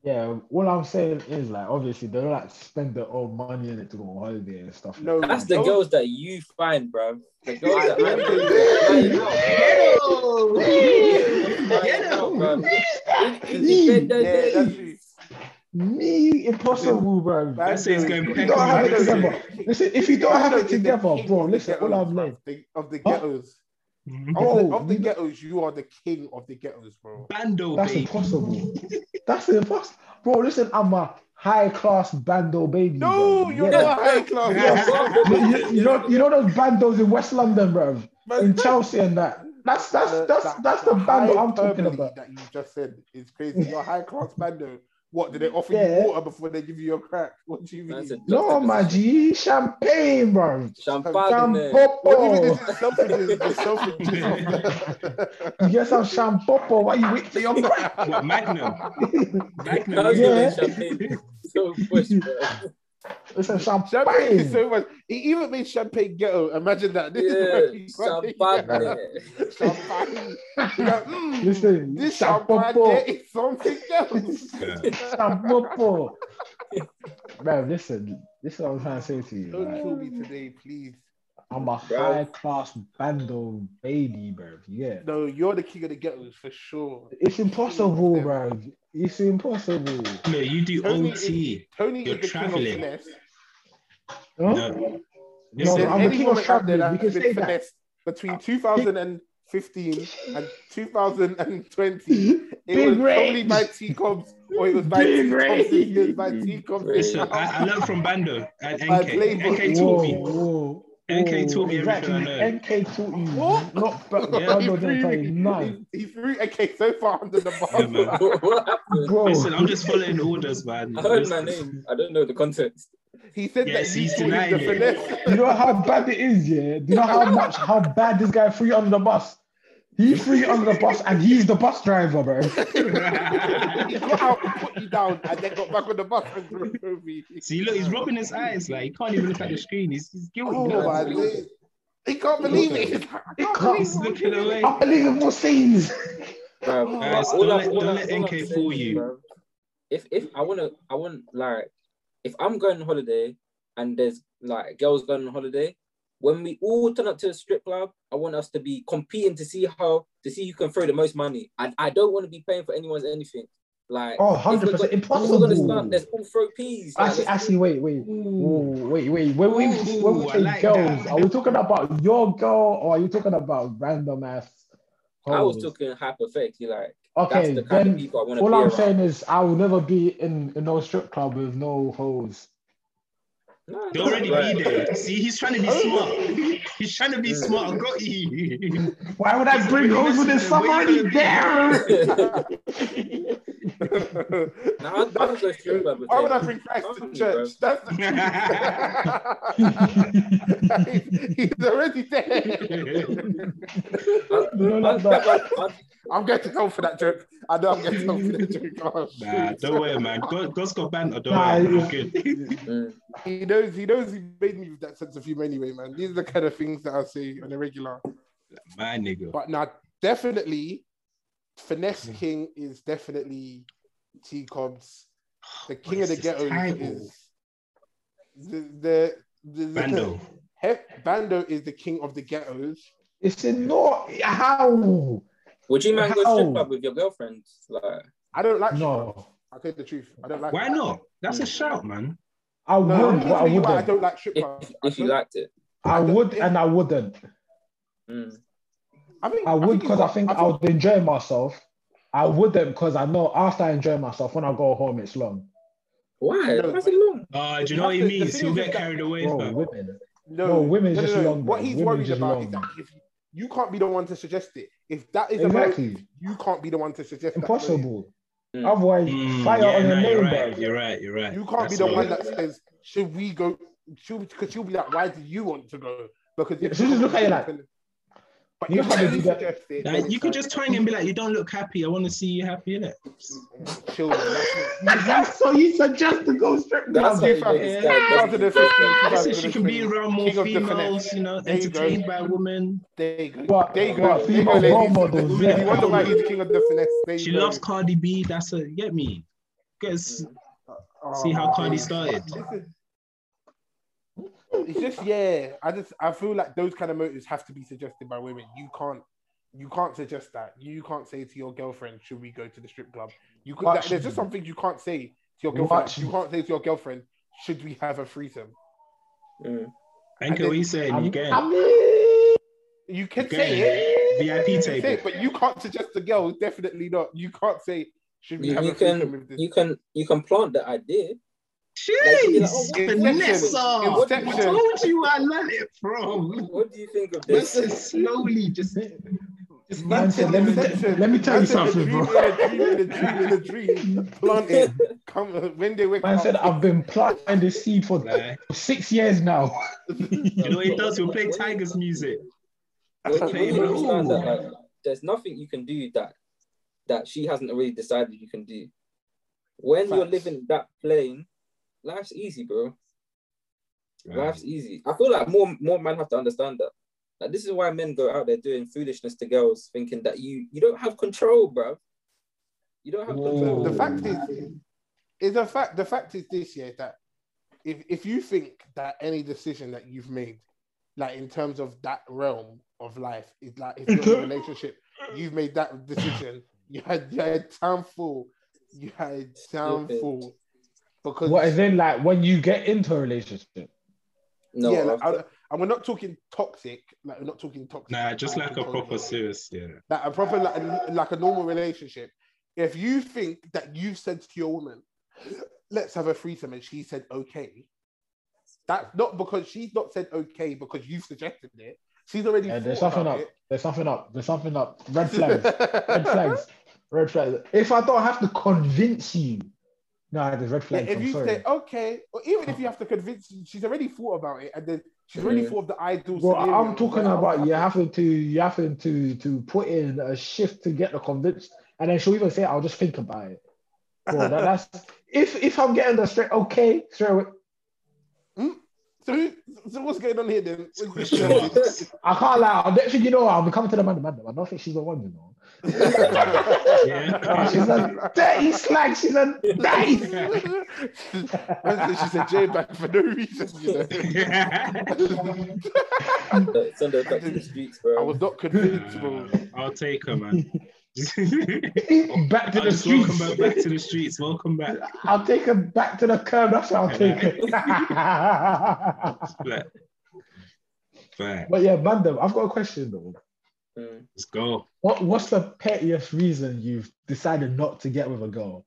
Yeah, all I'm saying is like obviously they don't like spend their own money in it to go on holiday and stuff. like No, That's the no. girls that you find, bro. The girls I that really Yeah, that's true. Me, impossible, bro. Bad That's it's going If you don't have it my together, listen. If you don't have Bando it is the together, bro, listen. All I'm bruv. saying, The- Of the ghettos. Mhm. Of, the, of the ghettos, you are the king of the ghettos, bro. Bando, that's baby. impossible. That's impossible, bro. Listen, I'm a high class bando baby. No, bro. you're Yeah. not a high class. you, you- you know, you know those bandos in West London, bro, in Chelsea and that. That's that's the- that's that- that's the bando I'm talking about. That you just said is crazy. You're a high class bando. What do they offer Yeah. you water before they give you your crack? What do you mean? That's No, my G, champagne, bro. Champagne. there. What do you mean Champopo. this is selfishness? You get some champopo. Why you wait for your crack? What, Magnum? Magnum. Yeah. yeah. champagne? So push, bro. Listen, Champagne champagne. is so much. He even made champagne ghetto. Imagine that. This Yeah, where he champagne. champagne. Like, mm, Listen, this champagne champopo. is something else. Champopo. Bro, listen. This is what I'm trying to say to you. Don't like, kill me today, please. I'm a Bro. high class bando baby, bro. Yeah. No, you're the king of the ghettos for sure. It's impossible, bro. It's impossible. No, you do Tony OT. Tony You're is the traveling. king of. Huh? No. No, There's I'm the king of woman out there traveling. that's We can been say that. between 2015 and 2020. It Big was probably range. by T-Coms or it was by Big T-Coms. It was by T-Coms. Listen, I, I learned from Bando and I NK. played- NK taught me. whoa, NK whoa. Oh, taught me everything I exactly. know. NK taught you. What? Not but Yeah. Bando he, didn't tell threw, you none. he, he threw AK so far under the Yeah, What, what happened? Bro, Listen, I'm just following orders, man. I heard my name. I don't know the context. he said Yeah, that he's taught him the denying it. finesse. you know how bad it is, yeah? Do you know how much how bad this guy threw you under the bus? He threw you under the bus and he's the bus driver, bro. he got out and put you down and then got back on the bus and drove me. See, look, he's rubbing his eyes. Like, he can't even look at the screen. He's, he's guilty. Oh Look. my days. He can't believe it. He's like, I He can't can't. He's looking away. Unbelievable scenes. Bro, Guys, all don't I'm- let- all don't I'm- let all I'm NK saying fool you. bro, If if I wanna I want like if I'm going on holiday and there's like girls going on holiday, when we all turn up to a strip club, I want us to be competing to see how to see who can throw the most money. I, I don't want to be paying for anyone's anything. Like Oh, 100% go- we're impossible. gonna start, let's all throw peas. Like, Actually, actually, wait, wait, Whoa, wait, wait. When we Ooh, when we say like girls, that. are we talking about your girl or are you talking about random ass? I was talking hypothetically, like Okay, the then all I'm around. saying is I will never be in, in no strip club with no hoes. No, They already right. be there. See, he's trying to be oh. smart. He's trying to be smart. I got you. Why would I bring hoes when there's some there? Now I, I would go strip club Why would I bring Christ to Bro. church? That's the truth. He's already there. I'd, like that. I'd, I'd, I'm getting home for that joke. I know I'm getting home for that joke. Oh, Nah, don't worry, man. God, God's got banter. Don't Nah, worry. good. He knows. He knows. He made me with that sense of humor anyway, man. These are the kind of things that I say on a regular. My nigga. But now, definitely, finesse king is definitely T Cobbs. The king What of the ghetto is the the, the, the Bando. He- Bando is the king of the ghettos. It's in no how Would you man go strip club with your girlfriend? Like, I don't like. no. I'll tell you the truth. I don't like. Why not? That's a shout, man. I would, No, let but I tell you why I wouldn't. don't like strip If, clubs. if you liked it. I I would and I wouldn't. Mm. I, think, I would think because I think I think- would enjoy myself. I wouldn't because I know after I enjoy myself, when I go home, it's long. Why? No, Why is it long? Oh, do you You know what he means? thing He'll is get that- carried away, Bro, fam. women. No, No, women's no, no, just no. long, What he's Women's worried about long. is that if you can't be the one to suggest it. If that is a Exactly. motive, you can't be the one to suggest that motive. Impossible. Mm. Otherwise, Mm, fire yeah, on your no, name, you're right. You're right. You're right. You can't That's be the one that says, "Should we go?" Should because she'll be like, "Why do you want to go?" Because Yeah, if she'll just look at you like- But You know if how they you do that? suggest it, Like, you could just twang and be like, "You don't look happy. I want to see you happy, innit?" chill. That's not, so you suggest to go strip That's club? how you make Yeah. this guy Shout out to the 15, I shout out said to she the can be 20. around more King females, you know, There you entertained by women. There you go. But- there you go. but There you go, female role ladies. models, You yeah. wonder why he's the king of the finesse. There She loves Cardi B. That's a get me. Guess Oh, see how oh, Cardi days. started. Listen, It's just yeah. I just I feel like those kind of motives have to be suggested by women. You can't you can't suggest that. You can't say to your girlfriend, "Should we go to the strip club?" You could. Watch- there's just some things you can't say to your girlfriend. Watch- You can't say to your girlfriend, "Should we have a threesome?" Mm. Thank you. then- What you saying? I'm- You get I mean, You can Okay. say it, VIP you can say it, table. but you can't suggest to girl. Definitely not. You can't say, "Should we You, have you a threesome can with this?" you can you can plant the idea. Jeez, Like, Vanessa. Oh, I told you I learned it from. What do you think of This this? is slowly just. just Man said, let me Inception. let me tell you something, a dream bro. In a dream, in a dream, in a dream, plant. Come when they wake Man up. said I've been planting this seed for Like, six years now. you know what he does? He'll play Tigers music. when, you- when you understand that, like, there's nothing you can do that that she hasn't already decided you can do. When you're living that plane, life's easy, bro. Life's easy. I feel like more more men have to understand that. Like this is why men go out there doing foolishness to girls, thinking that you you don't have control, bro. You don't have control. the fact is, is a fact. The fact is this year that if if you think that any decision that you've made, like in terms of that realm of life, is like if you're in a relationship, you've made that decision. You had you had time full. You had time Stupid. full. Because What is in like when you get into a relationship? No, yeah, like, I, and we're not talking toxic. Like we're not talking toxic. Nah, just like a proper serious, yeah. like a proper like, like a normal relationship. If you think that you've said to your woman, "Let's have a threesome," and she said okay, that's not because she's not said okay because you've suggested it. She's already. Yeah, there's something about up. There's something up. There's something up. Red flags. Red flags. Red flags. If I don't have to convince you, no, there's red Yeah, flags. if I'm you sorry. say okay, or even if you have to convince, she's already thought about it, and then she's already Mm. thought of the ideal. Well, I'm talking about you having to you having to to put in a shift to get the convinced, and then she'll even say, "I'll just think about it." Bro, that, that's if if I'm getting the straight okay straight away. So, who, so what's going on here then? I can't lie. Next thing you know, I'll be coming to the man. the man I don't think she's the one, you know. Yeah. she's a dirty slag. She's a dirty. Wednesday, she said J back for no reason. You know? send her back to the streets, bro. I was not convinced, bro. I'll take her, man. back to the streets. welcome back, back to the streets. Welcome back. I'll take her back to the curb. That's what I'll take her. Black. Fair. but yeah, Mandem, I've got a question though. Mm. Let's go. What what's the pettiest reason you've decided not to get with a girl?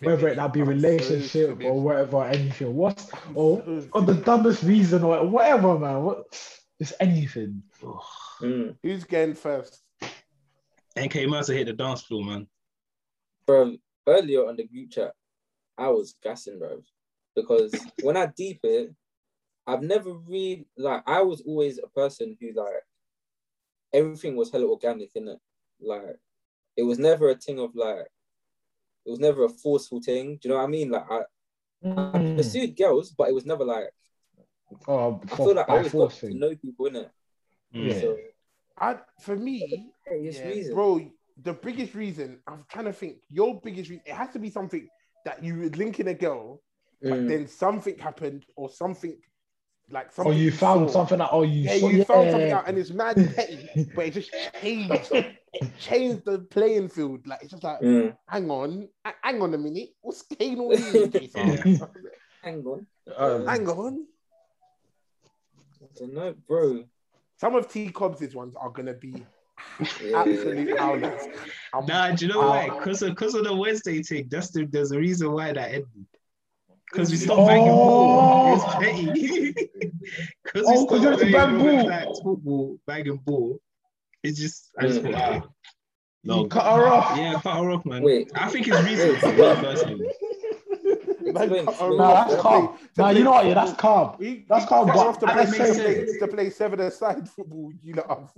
Whether it that be I'm relationship finished. or whatever, anything. What's or, so or the dumbest reason or whatever, man. What just anything. Mm. Who's getting first? NK Mercer hit the dance floor, man. Bro, earlier on the group chat, I was gassing, bro. Because when I deep it, I've never really like I was always a person who like everything was hella organic in it. Like it was never a thing of like it was never a forceful thing. Do you know what I mean? Like I, I Mm. pursued girls, but it was never like Oh, I feel like I by always got to know people in it. Mm. Yeah. So I for me, various yeah, reasons. bro. The biggest reason I'm trying to think. Your biggest reason. It has to be something that you would link in a girl, but Mm. then something happened or something like Or you found saw. something that oh you Yeah, saw, you found something out and it's mad petty, but it just changed. It changed the playing field. Like it's just like, Mm. hang on, h- hang on a minute, what's going on here? Hang on. Um, Hang on. I don't know, bro. Some of T Cobbs' ones are gonna be Yeah. Absolute howlers. Nah, do you know why? Because of, cause of the Wednesday thing. That's the, there's a reason why that ended. Because we Oh. stopped banging ball. It's petty. Because we Oh, 'cause stopped you had to bang ball. flag football, banging ball. It's just, I just Mm. thought, no. You cut her off. Yeah, cut her off, man. Wait. I think it's reasonable, personally. Man, cut her explain. Nah, off that's to calm. play- to Nah, play you know what? Yeah, that's football. calm. That's he calm, cut but her off to at play seven to play seven aside football. You know,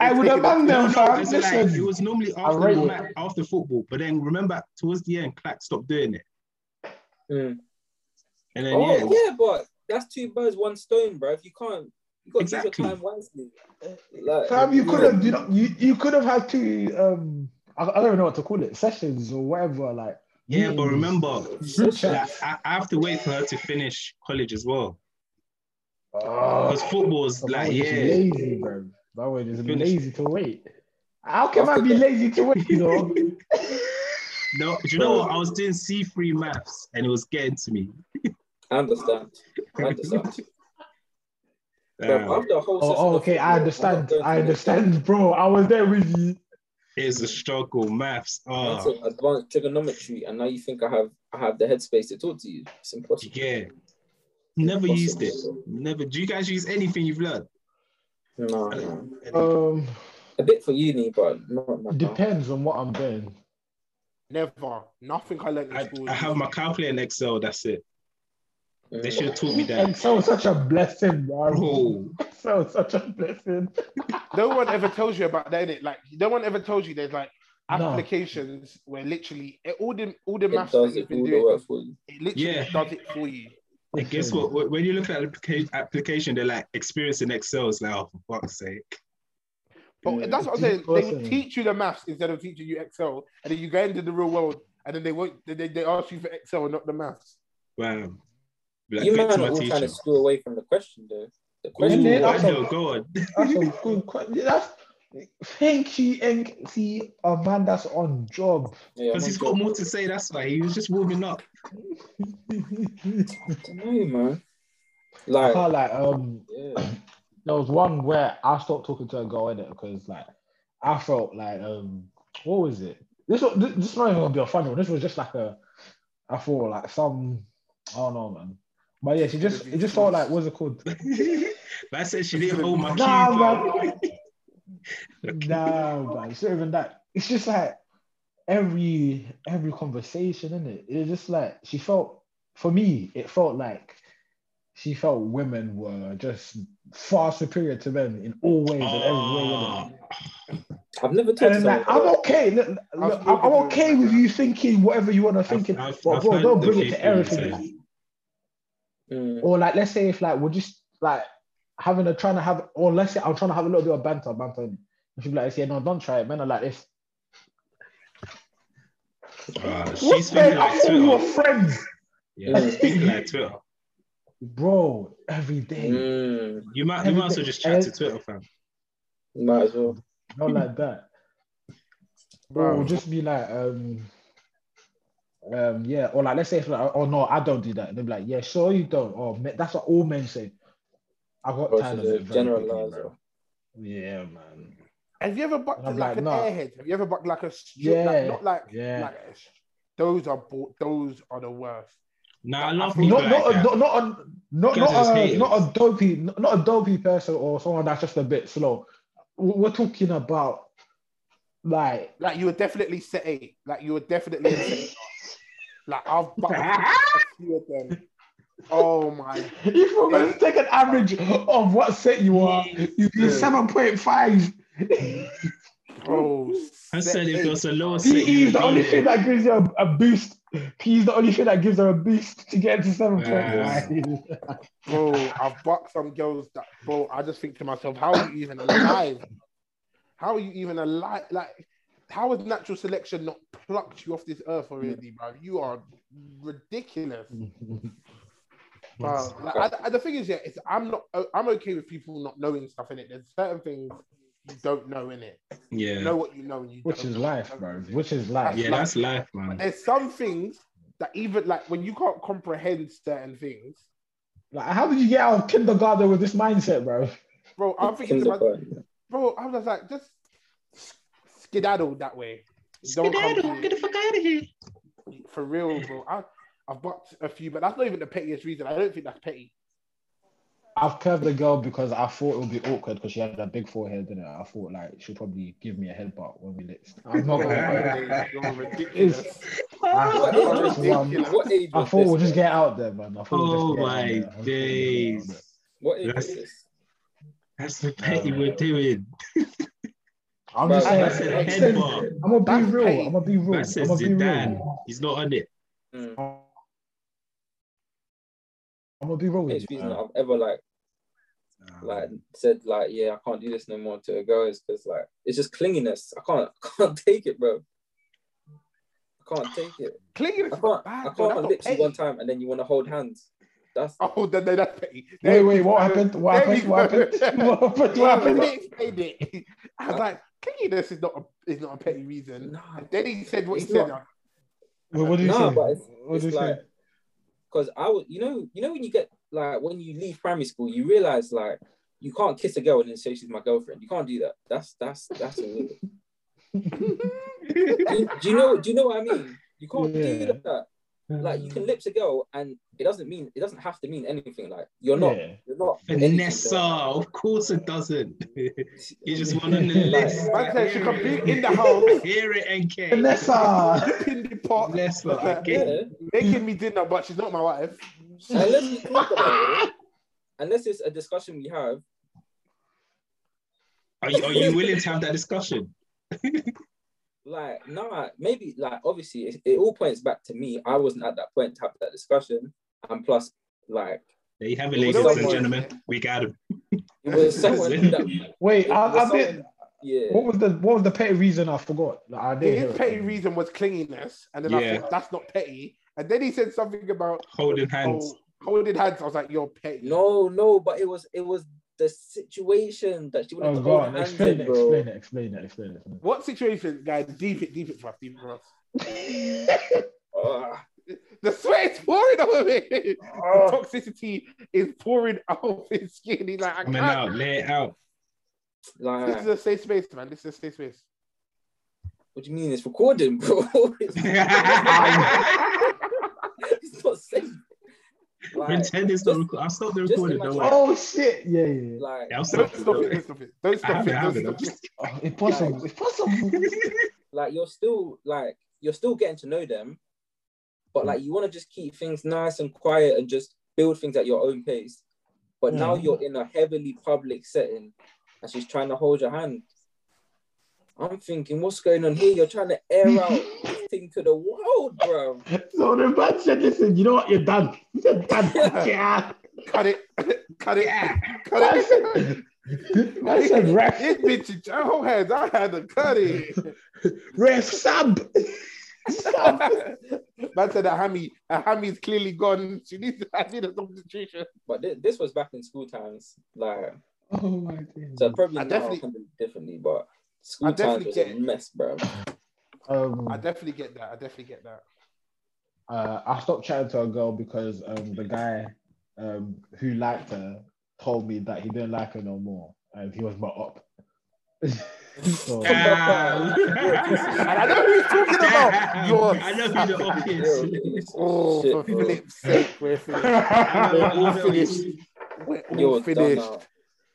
I would have banged them, No, fam. because like, it was normally after the match, after football, but then remember towards the end, Clack stopped doing it, Mm. and then Oh yeah, yeah. but that's two birds, one stone, bro. If you can't, you got to Exactly. use your time wisely. Like, Fam, you yeah. could have, you know, you, you could have had two. Um, I, I don't even know what to call it, sessions or whatever. Like, yeah. But mm. remember, like. I, I have to wait for her to finish college as well, ah. Oh, because football's that like yeah, lazy, bro. That was just Finish. lazy to wait. How can I be lazy to wait? You know, no. Do you know what? I was doing C three maths, and it was getting to me. I understand. I understand. Bro, after oh, oh, okay, I understand. I'm not going I to- understand, bro. I was there with you. It's a struggle, maths. Oh, took advanced trigonometry, and now you think I have I have the headspace to talk to you? It's impossible. yeah. Never used it. Never. Do you guys use anything you've learned? No, no. Um, A bit for uni, but not not depends on what I'm doing. Never. Nothing I learned in I, school. I have my calculator in Excel. That's it. They Mm. should have taught me that. Excel is such a blessing, bro. Bro, Excel is such a blessing. No one ever tells you about that, innit? Like no one ever tells you there's like No. applications where literally it- all the all the maths that you've been doing, work for you. it literally Yeah. does it for you. and guess what? When you look at the application, they're like experience in Excel. It's like, oh, for fuck's sake. But Yeah, that's what I'm saying. They person. would teach you the maths instead of teaching you Excel, and then you go into the real world, and then they won't. They, they, they ask you for Excel and not the maths. Wow. Like, you get man to are all trying to steal away from the question, though. The question. Yeah, that's I know, a- go on. That's a good question. That's thank you, and see a man that's on job. Yeah, Because I'm he's on got more to say. That's why he was just warming up. I don't know, man. Like, can't like um yeah. there was one where I stopped talking to a girl in it because like I felt like um what was it? This was this, this not even gonna be a funny one. This was just like a I thought like some I don't know man. But yeah, she just it just felt like what's it called? I said she didn't hold my Nah, keys. man. Nah, man, it's not even that. It's just like every every conversation, in it? It's just like she felt for me, it felt like she felt women were just far superior to men in all ways and every way. Innit? Ah. I've never talked And to like. I'm okay. Look, look, I've I'm I'm okay with you thinking whatever you want to think, I've- it, but bro, don't bring it to people everything. Say- Mm. Or like, let's say if like we're just like having a trying to have, or let's say I'm trying to have a little bit of banter, banter. And she'll be like, yeah, no, don't try it. Men are like this. Ah, What she's the? thinking I like thought we were Twitter. friends, Yeah, she's thinking like Twitter. bro. Every day, Mm. You might, you might as well just chat to Twitter, fam. Might as well. not like that. Bro, we'll just be like, um, um, yeah, or like let's say, if like, oh no, I don't do that. And they'll be like, yeah, sure you don't. Or "Me- that's what all men say. I got Or tired of to it. very quickly, generalize. bro. Yeah, man. Have you ever bucked like, like, an nah. airhead? Have you ever bucked like a strip? Yeah, Like, not like yeah. like a sh- those are bo- those are the worst. Nah, I love Not- people Not like not, that. not not a not Guys are just not a, not a dopey not not a dopey person or someone that's just a bit slow. We- We're talking about like Like you were definitely set eight. Like you were definitely set eight. Like I've bucked a few of them. Oh my if we're gonna take an average of what set you are, you do Yeah. seven point five. bro. I said if eight. was a lower set, PE is the only thing that gives you a, a boost. PE is the only thing that gives her a boost to get to seven point five. bro, I've bucked some girls that, bro. I just think to myself, how are you even alive? How are you even alive? Like, how has natural selection not plucked you off this earth already, bro? You are ridiculous. Bro, like, I, I- the thing is, yeah, it's, I'm not. I'm okay with people not knowing stuff in it. There's certain things you don't know in it. You Yeah, know what you know, and you Which don't is know life, bro. Which is life. yeah, that's life, man. There's some things that even like when you can't comprehend certain things, Like, how did you get out of kindergarten with this mindset, bro? bro. I'm thinking, about, bro. I was like, just skedaddle that way. Skedaddle, get the fuck out of here. for real, bro. I, I've bought a few, but that's not even the pettiest reason. I don't think that's petty. I've curved the girl because I thought it would be awkward because she had a big forehead, didn't it? I thought like she'll probably give me a headbutt when we licked. I'm not gonna You're ridiculous. What It's age, one- was, what age I thought we'll just get out there, man. I thought we'll Oh just get my there. I thought we'll just get out days. there. What age was That's- this? That's the petty we're doing. I'm Bro, just saying. That's a I'm. I'm gonna be That's real. petty. I'm gonna be real. That I'm says gonna be Zidane. real. He's not on it. Mm. I'm gonna be real with you. reason I've ever like like said like yeah I can't do this no more to a girl is because like it's just clinginess. I can't I can't take it, bro. I can't take it. Clinginess. I can't bad, I can't That's lips you one time and then you want to hold hands. That's Oh, then then that's petty. Wait, wait, what happened? What happened? What happened? What happened? What happened? he explained I was like, clinginess is not a, is not a petty reason. nah. And then he said what It's he said. not. Wait, what did you No, say? but it's, What it's like because I would, you know, you know when you get like when you leave primary school, you realize like you can't kiss a girl and then say she's my girlfriend. You can't do that. That's that's that's illegal. do, do you know? Do you know what I mean? You can't Yeah. do that. Like you can mm. lips a girl, and it doesn't mean it doesn't have to mean anything. Like you're not, Yeah. you're not anything, Vanessa, of course it doesn't. you just want on the Like, list. Man said she can be in the house, Hear it and care. Vanessa. in the pot, Vanessa, I get Yeah. making me dinner, but she's not my wife. Unless we talk about it, unless it's a discussion we have. Are you, are you willing to have that discussion? Like, nah, maybe like obviously it, it all points back to me. I wasn't at that point to have that discussion, and plus, like, There you have it, Well, ladies no and gentlemen. We got him. it was someone that Wait, It I, was I someone- did. yeah. What was the what was the petty reason? I forgot. Like, I didn't hear His it. petty reason was clinginess, and then I Yeah. thought that's not petty. And then he said something about Holding hands. oh, holding hands. I was like, you're petty. No, no, but it was it was the situation that she wanted Oh to hold god, hands explain in, it, bro. explain it, explain it, explain it. What situation, guys? Deep it, deep it for us, deep it for us. Ugh. The sweat is pouring over me. The Oh. toxicity is pouring off his skin. He's like, I Coming can't. out, lay it out. This is a safe space, man. This is a safe space. what do you mean it's recording, bro? it's, it's not safe. Like, Pretend it's not recording. I'll stop the just recording. Don't imagine- worry. oh shit! Yeah, yeah. yeah. like, Yeah, I'll Don't stop. stop it. Don't stop it. Don't I stop have it. it, I have it. Don't I'm stop it. Oh, impossible! Impossible! like you're still like you're still getting to know them, but like you want to just keep things nice and quiet and just build things at your own pace. But now Mm. you're in a heavily public setting, and she's trying to hold your hand. I'm thinking, what's going on here? You're trying to air out this thing to the world, bro. so the man said, "Listen, you know what? You're done. You're done. Yeah. Cut it. Cut it. Cut I it. said, I said, ref, This bitch is oh hands. I had to cut it. ref, sub. Sub. Man said that Hammy, Hammy's clearly gone. She needs. I need a substitution. But thi- this was back in school times, like Oh my god. so probably I now definitely- I can do it differently, but school I times definitely was get a mess, bro. Um, I definitely get that. I definitely get that. uh, I stopped chatting to a girl because um, the guy um, who liked her told me that he didn't like her no more, and he was my up. so, Ah. And I know who he's talking about. Damn. You're- I know who the up is. Oh, Shit, for bro. flip's sake, we're finished. We're all finished. We're all You're finished.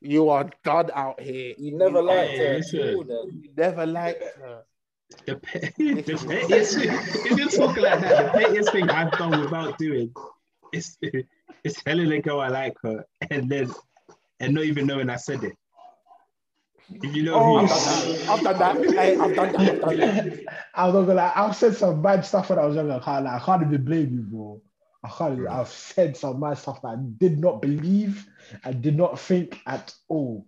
You are done out here. You never You liked her. listen. at all then. You never liked her. The, pe- the pettiest thing, if you're talking like that, the pettiest thing I've done without doing is, is telling a girl I like her and then and not even knowing I said it. If you know Oh, who I've done that. I've done that. Hey, I've done that. I've done that. I'm not gonna lie, I've said some bad stuff when I was younger. I can't, like, I can't even blame you, bro. I can't. I've said some bad stuff that I did not believe and did not think at all.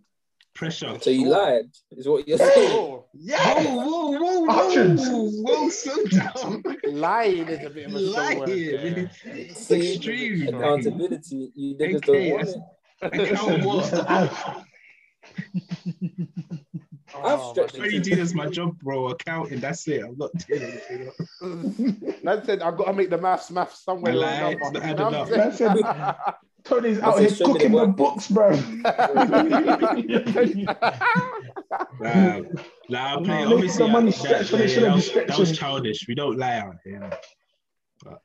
Pressure. So you oh. lied, is what you're saying. Oh, Yeah. Whoa, whoa, whoa, whoa, Hundreds. whoa, whoa, slow down. lying is a bit of a strong word. Lying. there. It's See, extreme. Accountability, you niggas Okay, don't want it. Account what? Listen, I- oh, I've Oh, stretched my it. do this my job, bro. Accounting. That's it. I'm not doing anything. else. Man said I've got to make the maths maths somewhere. I or lied, it's not You adding up. What Tony's out a here cooking the books, bro. Nah, nah, I'll play. Look, Obviously, the money that, stretched that, when it yeah, shouldn't that, be was, that was childish. We don't lie out here. But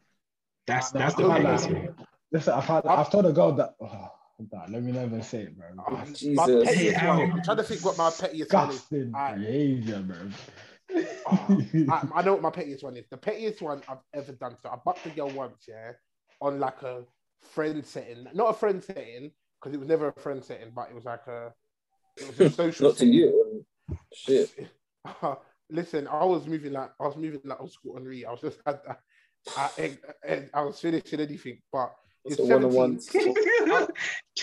that's that's the nah, thing. nah. Listen, I've had, I've told a girl that. Oh, nah, let me never say it, bro. Oh, my Jesus. pettiest Hey, one. ow. I'm trying to think what my pettiest one is. Disgusting Alright. behavior, bro. Oh, I, I know what my pettiest one is. The pettiest one I've ever done. So I bucked a girl once, yeah, on like a friend setting, not a friend setting because it was never a friend setting, but it was like a, it was a social. Not to you. Um, shit. Uh, listen, I was moving like I was moving like old school Henry. I was just I, I, I, I was finishing anything, but It's it's a one on 17.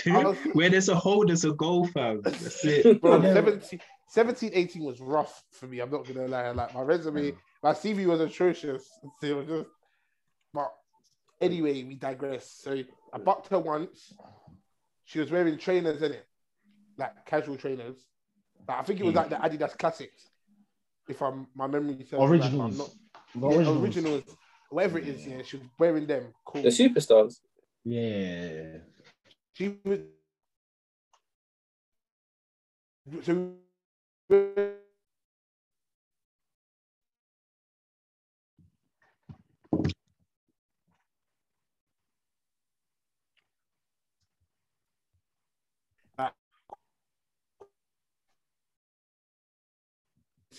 one. Where there's a hole, there's a goal, fam. That's it. Bro, 17, 17, 18 was rough for me. I'm not gonna lie. Like my resume, my CV was atrocious. It was just, but anyway, we digress. So I bucked her once. She was wearing trainers in it, like casual trainers. Like, I think it was hmm. like the Adidas Classics. If I'm my memory serves me right, Originals. not- The yeah, originals. originals, whatever it is. Yeah, she was wearing them. Cool. The superstars. Yeah. She was. So,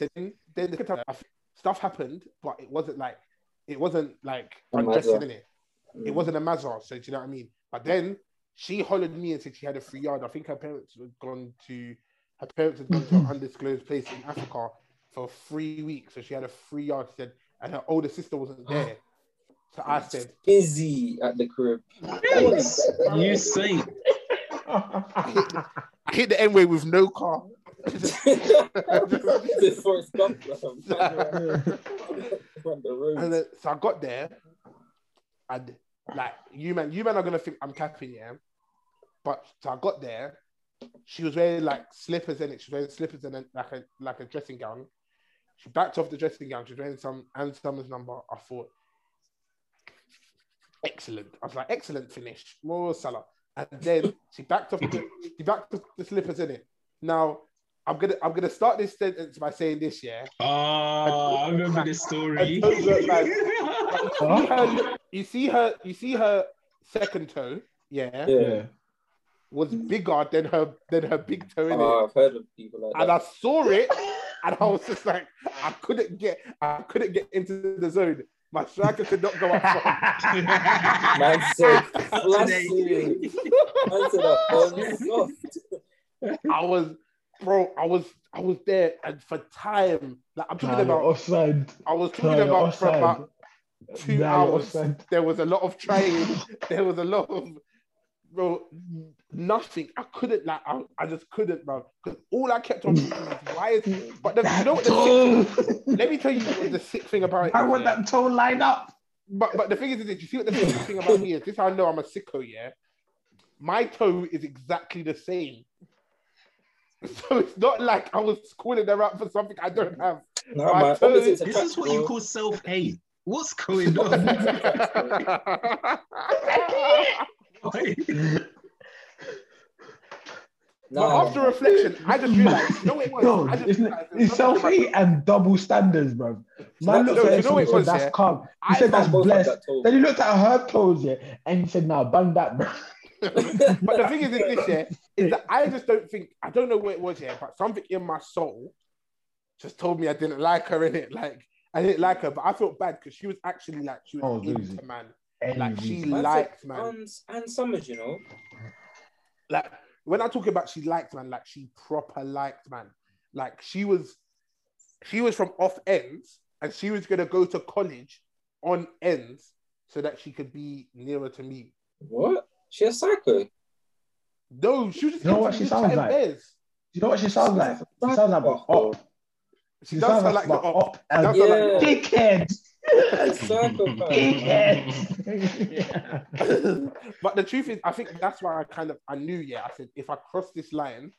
So then, then the stuff happened, but it wasn't like it wasn't like A undressing in it. It wasn't a Mazda, so do you know what I mean? But then she hollered me and said she had a free yard. I think her parents had gone to her parents had gone to an undisclosed place in Africa for three weeks. So she had a free yard, she said, and her older sister wasn't there. So I said, Busy at the crib. you say I hit the, I hit the N way with no car. And then, so I got there, and like you man, you man are gonna think I'm capping, yeah. But so I got there, she was wearing like slippers in it. She was wearing slippers and like a like a dressing gown. She backed off the dressing gown. She was wearing some and Summers number. I thought, excellent. I was like, excellent finish, Mo Salah. And then she backed off the, she backed off the slippers in it. Now I'm gonna I'm gonna start this sentence by saying this, yeah. Oh, I remember this story. I don't look her, you see her, you see her second toe, yeah, Yeah. yeah. was bigger than her than her big toe in. Oh, I've heard of people like And that. I saw it, and I was just like, I couldn't get, I couldn't get into the zone. My striker could not go up. front. Man said. Man said. I was, bro, I was, I was there, and for time, like I'm talking about, offside. I was talking about for about two hours. offside. There was a lot of trying. there was a lot of, bro, nothing. I couldn't like, I, I just couldn't, bro. Because all I kept on is, why is? But the, you know what? The sick, let me tell you what the sick thing about it. I want that toe line up. But but the thing is, is that you see what the sick thing about me is? This how I know I'm a sicko. Yeah, my toe is exactly the same. So it's not like I was calling her out for something I don't have. Nah, My man, toe- opposites This is attract, what you call self-hate. What's going on? No. But after reflection, I just realized, you know what it was? No, I just it's, realized it's self hate and double standards, bro. Man No, looked at you it know what and it said, was, that's yeah? calm. He I said that's can't both have blessed. that. Then he looked at her toes, yeah, and he said, "Nah, bang that, bro." but the thing is, in this year, is that I just don't think I don't know what it was here, but something in my soul just told me I didn't like her in it. Like I didn't like her, but I felt bad because she was actually like she was Oh, into Lucy. man. Any Like she reason. Liked man. And, and Summers, you know. like when I talk about she liked man, like she proper liked man. Like she was, she was from off ends, and she was gonna go to college on ends so that she could be nearer to me. What? She a psycho. No, she was just You know into what she sounds like? bears. You know what she sounds like? She sounds like Oh, a op. She, She does sounds sound like like the op. op and like dickhead. Psychopath. Dickhead. but the truth is, I think that's why I kind of I knew. Yeah, I said if I cross this line,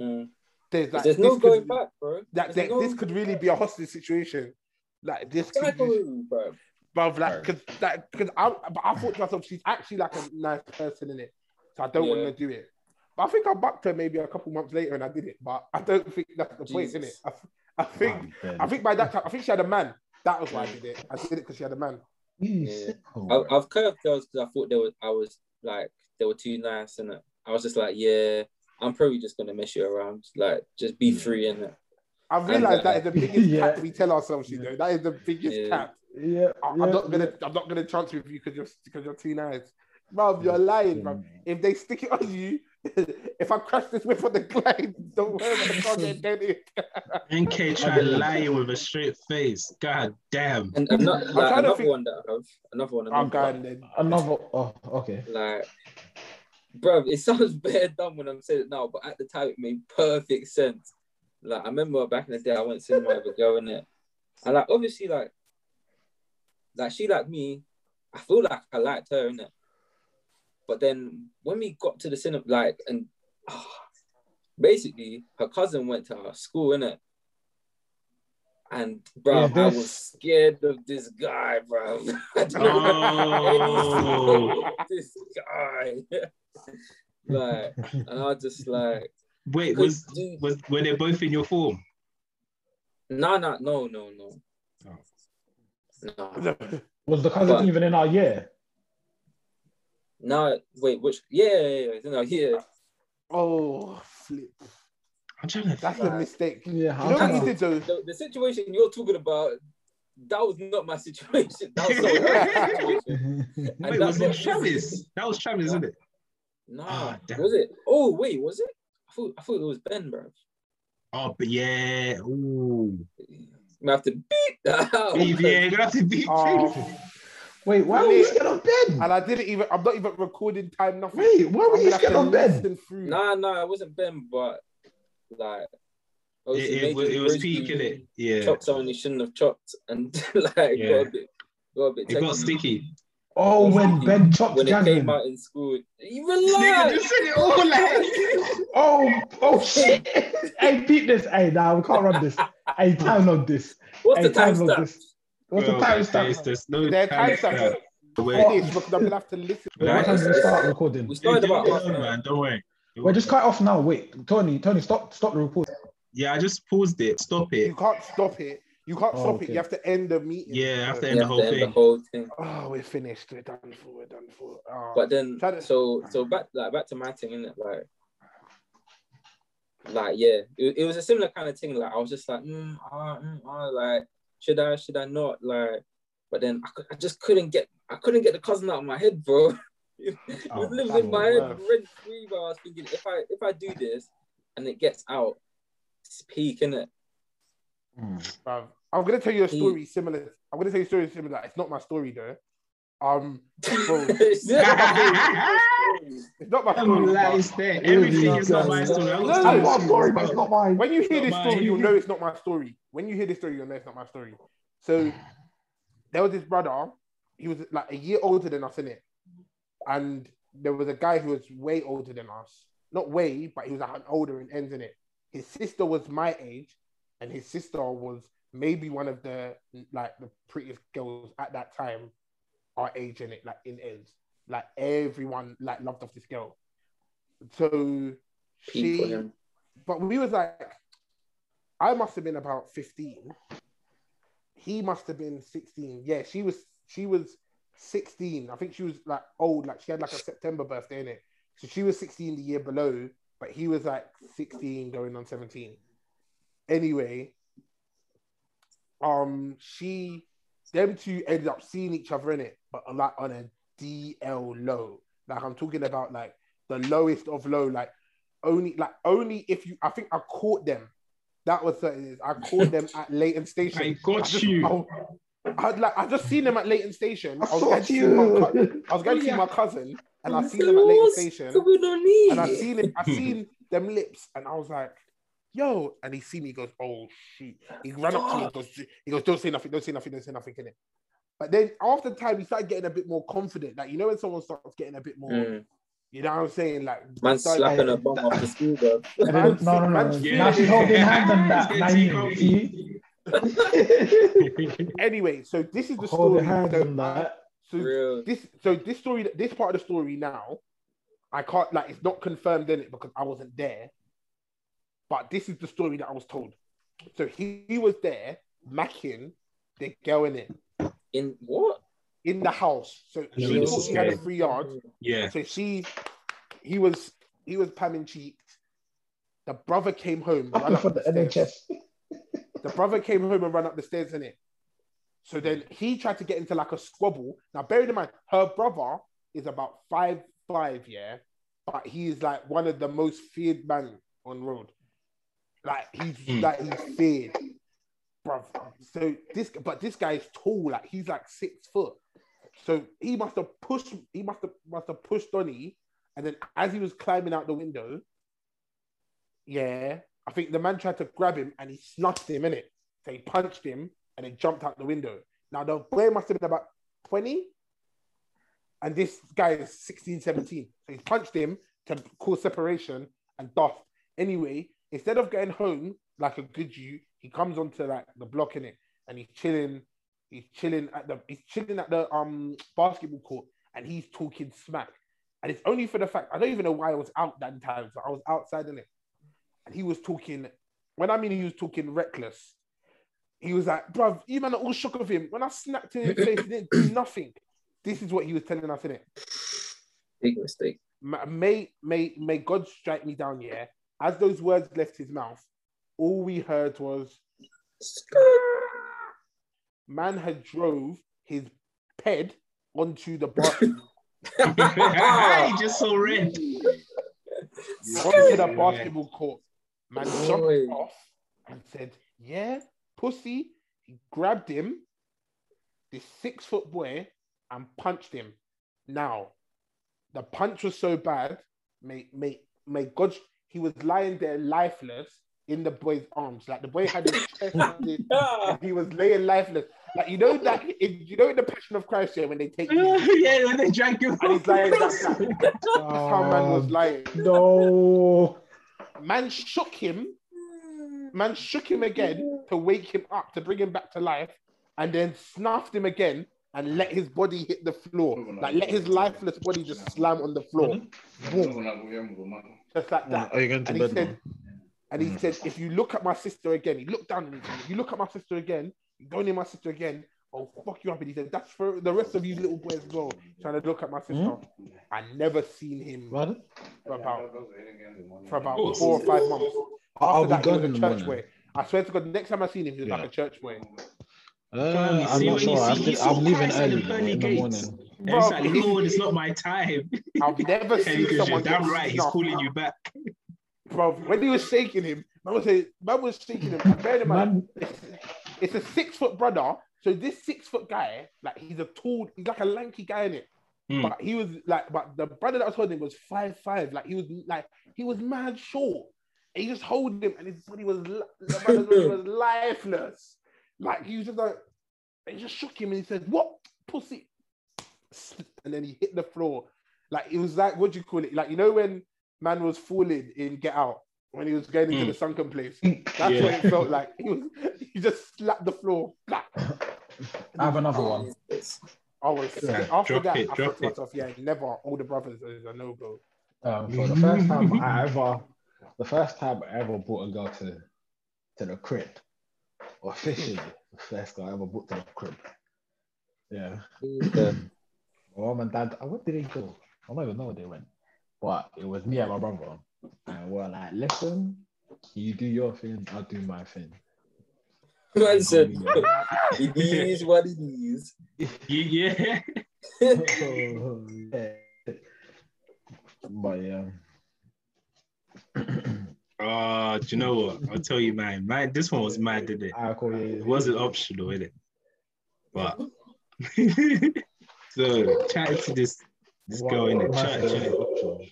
Mm. there's like There's this no could- going back, bro. That, There's that no- this could really be a hostage situation. Like this could be, bro. Bruv, like because that because I but I thought to myself she's actually like a nice person in it, so I don't Yeah. want to do it. But I think I bucked her maybe a couple months later and I did it, but I don't think that's the point, in it. I, I think I think by that time I think she had a man. That was why I did it. I did it because she had a man. Yeah. I, I've curved girls because I thought they were. I was like they were too nice, and I was just like, yeah, I'm probably just gonna mess you around. Like, just be free in it. I've realized that is the biggest Yeah. cap we tell ourselves, you know. That is the biggest Yeah. cap. Yeah, I, I'm yeah, not gonna yeah. I'm not gonna chance with you because you're because you're too nice. Bruv, you're lying, bruv. If they stick it on you, if I crash this whip on the glide, don't worry about the car getting dented. NK try lying with a straight face. God damn. And another, trying like, to another think- one that I have, another one. I'm Another going one. then. Another. Oh, okay. Like, bro, it sounds very dumb when I'm saying it now, but at the time it made perfect sense. Like, I remember back in the day, I went cinema with a girl in it, and like, obviously, like, like she liked me. I feel like I liked her in it, but then when we got to the cinema, like, and ah, basically, her cousin went to our school in it. And bro, Yeah, I was scared of this guy, bro. I don't Oh. this guy. like, and I was just like, Wait, was Dude. was were they both in your form? no, no, no, no, no. Oh. No, Was the cousin But- even in our year? no, wait, which? Yeah, yeah, yeah, no, yeah. Oh, flip. I'm trying to That's a mistake. You Yeah, know what you did though? The, the situation you're talking about, that was not my situation. That was someone else's situation. Wait, was that it Travis? That was Travis, isn't it? Nah, Ah, damn. was it? Oh, wait, was it? I thought, I thought it was Ben, bro. Oh, but yeah. Ooh. I have to beat that out. Beef, yeah, you're gonna have to beat Oh, Wait, why were you scared of Ben? and I didn't even. I'm not even recording time. Nothing. Wait, why were I'm you gonna scared of Ben? listen. Nah, nah, it wasn't Ben, but like, It, it, was- Major it was Rosie peak, innit? Yeah. Chopped someone he shouldn't have chopped, and like Yeah. got a bit, got a bit. It got sticky. Oh, when Ben chopped when it came out in school. You Nigga relax. just said it all like. Oh, oh shit. hey, beat this. Hey, nah, we can't run this. Hey, time on this. What's hey, the time on stamp? this. What's the Bro, time there's- stamp? There's no Their time time stamp. stamp. Wait, Finish I'm gonna have to listen. Wait, what time did we start recording? We started about do half an hour. man. Don't worry. Wait, just cut off now. Wait, Tony, Tony, stop, stop the report. Yeah, I just paused it. Stop it. You can't stop it. You can't Oh, stop okay. it. You have to end the meeting. Yeah, I have to You end the have whole to end the thing. whole thing. Oh, we're finished. We're done for. We're done for. Oh. But then, to- so so back like back to my thing, innit? Like, like yeah, it, it was a similar kind of thing. Like I was just like, mm, ah, mm, ah, like should I, should I not? Like, but then I, cou- I just couldn't get, I couldn't get the cousin out of my head, bro. it Oh, was living in my head worse. rent free, bro. I was thinking if I if I do this and it gets out, it's peak, innit? Bruv, I'm gonna tell you a story similar. I'm gonna tell you a story similar. It's not my story though. Um, bro, It's it's not my story. like, it's there. Everything is not my story. No, no, no. you. story, but it's not mine. When you hear this story, mine. you'll know it's not my story. When you hear this story, you'll know it's not my story. So there was this brother. He was like a year older than us in it, and there was a guy who was way older than us. Not way, but he was like older in ends in it. His sister was my age, and his sister was maybe one of the like the prettiest girls at that time, our age in it, like in ends. Like everyone like loved off this girl. So she but we was like, I must have been about 15. He must have been 16. Yeah, she was she was 16. I think she was like old, like she had like a September birthday in it. So she was 16 the year below, but he was like 16 going on 17. Anyway, um, she them two ended up seeing each other in it, but a lot on a DL low. Like I'm talking about like the lowest of low, like only like only if you I think I caught them. That was what it is. I caught them at Leyton Station. I got just, you. I, I like I just seen them at Leyton Station. I I was saw going to see my, cou- you. I was going to see Yeah. my cousin, and I seen them at Leyton Station, We don't need. and I seen it. I seen them lips, and I was like, "Yo!" And he see me, he goes, "Oh shit!" He ran up to me, he goes, "He goes, don't say nothing, don't say nothing, don't say nothing in it." But then after time, he started getting a bit more confident. Like you know when someone starts getting a bit more Mm. You know what I'm saying? Like, Man start- slapping a bum off the school, bro. And then, Man- no, no, no. man- Now she's holding hands on that. Now you see, anyway, so this is the holding story. hands So, on that. so Real. this, so this story, this part of the story now, I can't like it's not confirmed in it because I wasn't there. But this is the story that I was told. So he, he was there, macking the girl in it In what? in the house. So know she this thought is he had a scary. free yard. yeah. So she, he was, he was pamming cheeks. The brother came home. ran up for the stairs. NHS. The brother came home and ran up the stairs in it. So then he tried to get into like a squabble. Now, bearing in mind, her brother is about five five, yeah, but he is like one of the most feared men on road. Like he's Mm. like he's feared, bruv. So this, but this guy is tall. Like he's like six foot. So he must have pushed. He must have must have pushed Donny, and then as he was climbing out the window, yeah, I think the man tried to grab him and he snuffed him in it. So he punched him and then jumped out the window. Now the boy must have been about 20 and this guy is 16, 17. So he punched him to cause separation and doff. Anyway, instead of getting home like a good you, he comes onto like the block in it and he's chilling. He's chilling at the he's chilling at the um basketball court and he's talking smack. And it's only for the fact I don't even know why I was out that time. So I was outside in it. And he was talking, when I mean he was talking reckless, he was like, bruv, you man are all shook of him. When I snapped in his face, he didn't do nothing. This is what he was telling us in it. Big mistake. May may may God strike me down, yeah. As those words left his mouth, all we heard was man had drove his ped onto the bar he just so red. onto the basketball court. Man jumped Oi. off and said, Yeah, pussy. He grabbed him, this six foot boy, and punched him. Now, the punch was so bad, may, may, may God, he was lying there lifeless in the boy's arms. Like the boy had his chest on and he was laying lifeless. Like, you know that, if, you know in the Passion of Christ here when they take you yeah, when they drank him. and he's lying like that. That's how man was Um, lying. No. Man shook him. Man shook him again to wake him up, to bring him back to life, and then snuffed him again and let his body hit the floor. Like let his lifeless body just slam on the floor. Boom. Just like that. Are you going to And he said, and he said, if you look at my sister again, he looked down and he said, if you look at my sister again, you go near my sister again, I'll fuck you up. And he said, that's for the rest of you little boys as well, trying to look at my sister. I never seen him Brother? for about for about course. four or five months. I'll After that, he was a the church morning. boy. I swear to God, the next time I seen him, he was Yeah. like a church boy. Uh, I'm not sure. I'm, just, I'm leaving Christ in the early in the morning. And it's Bro, like, Lord, it's not my time. I've never seen because you're someone damn right, he's calling you back. Bro, when he was shaking him, man was saying, man was shaking him. Bear in mind, it's a six foot brother. So this six foot guy, like he's a tall, he's like a lanky guy in it. Hmm. But he was like, but the brother that was holding him was five five. Like he was like he was mad short. And he just holding him, and his body was the brother's body was lifeless. Like he was just like, he just shook him, and he said, "What pussy?" And then he hit the floor. Like it was like what do you call it? Like you know when man was falling in Get Out when he was going into Mm. the sunken place. That's Yeah. what it felt like. He was he just slapped the floor. Black. I have another one. I was Yeah. after Drop that. it, I drop thought to it. myself, yeah, never older brothers is a no go. Um, so the first time I ever, the first time I ever brought a girl to, to the crib, officially, the first girl I ever brought to the crib. Yeah, Yeah. My mom and dad. uh, Where did they go? I don't even know where they went, but it was me and my brother, and we're like, listen, you do your thing, I'll do my thing. Man said, it is what it is. Yeah, yeah. Yeah. But yeah. Oh, do you know what? I'll tell you, man. Man, this one was mad, didn't it? I call It wasn't optional, is it? But so chatting to this this girl in the church,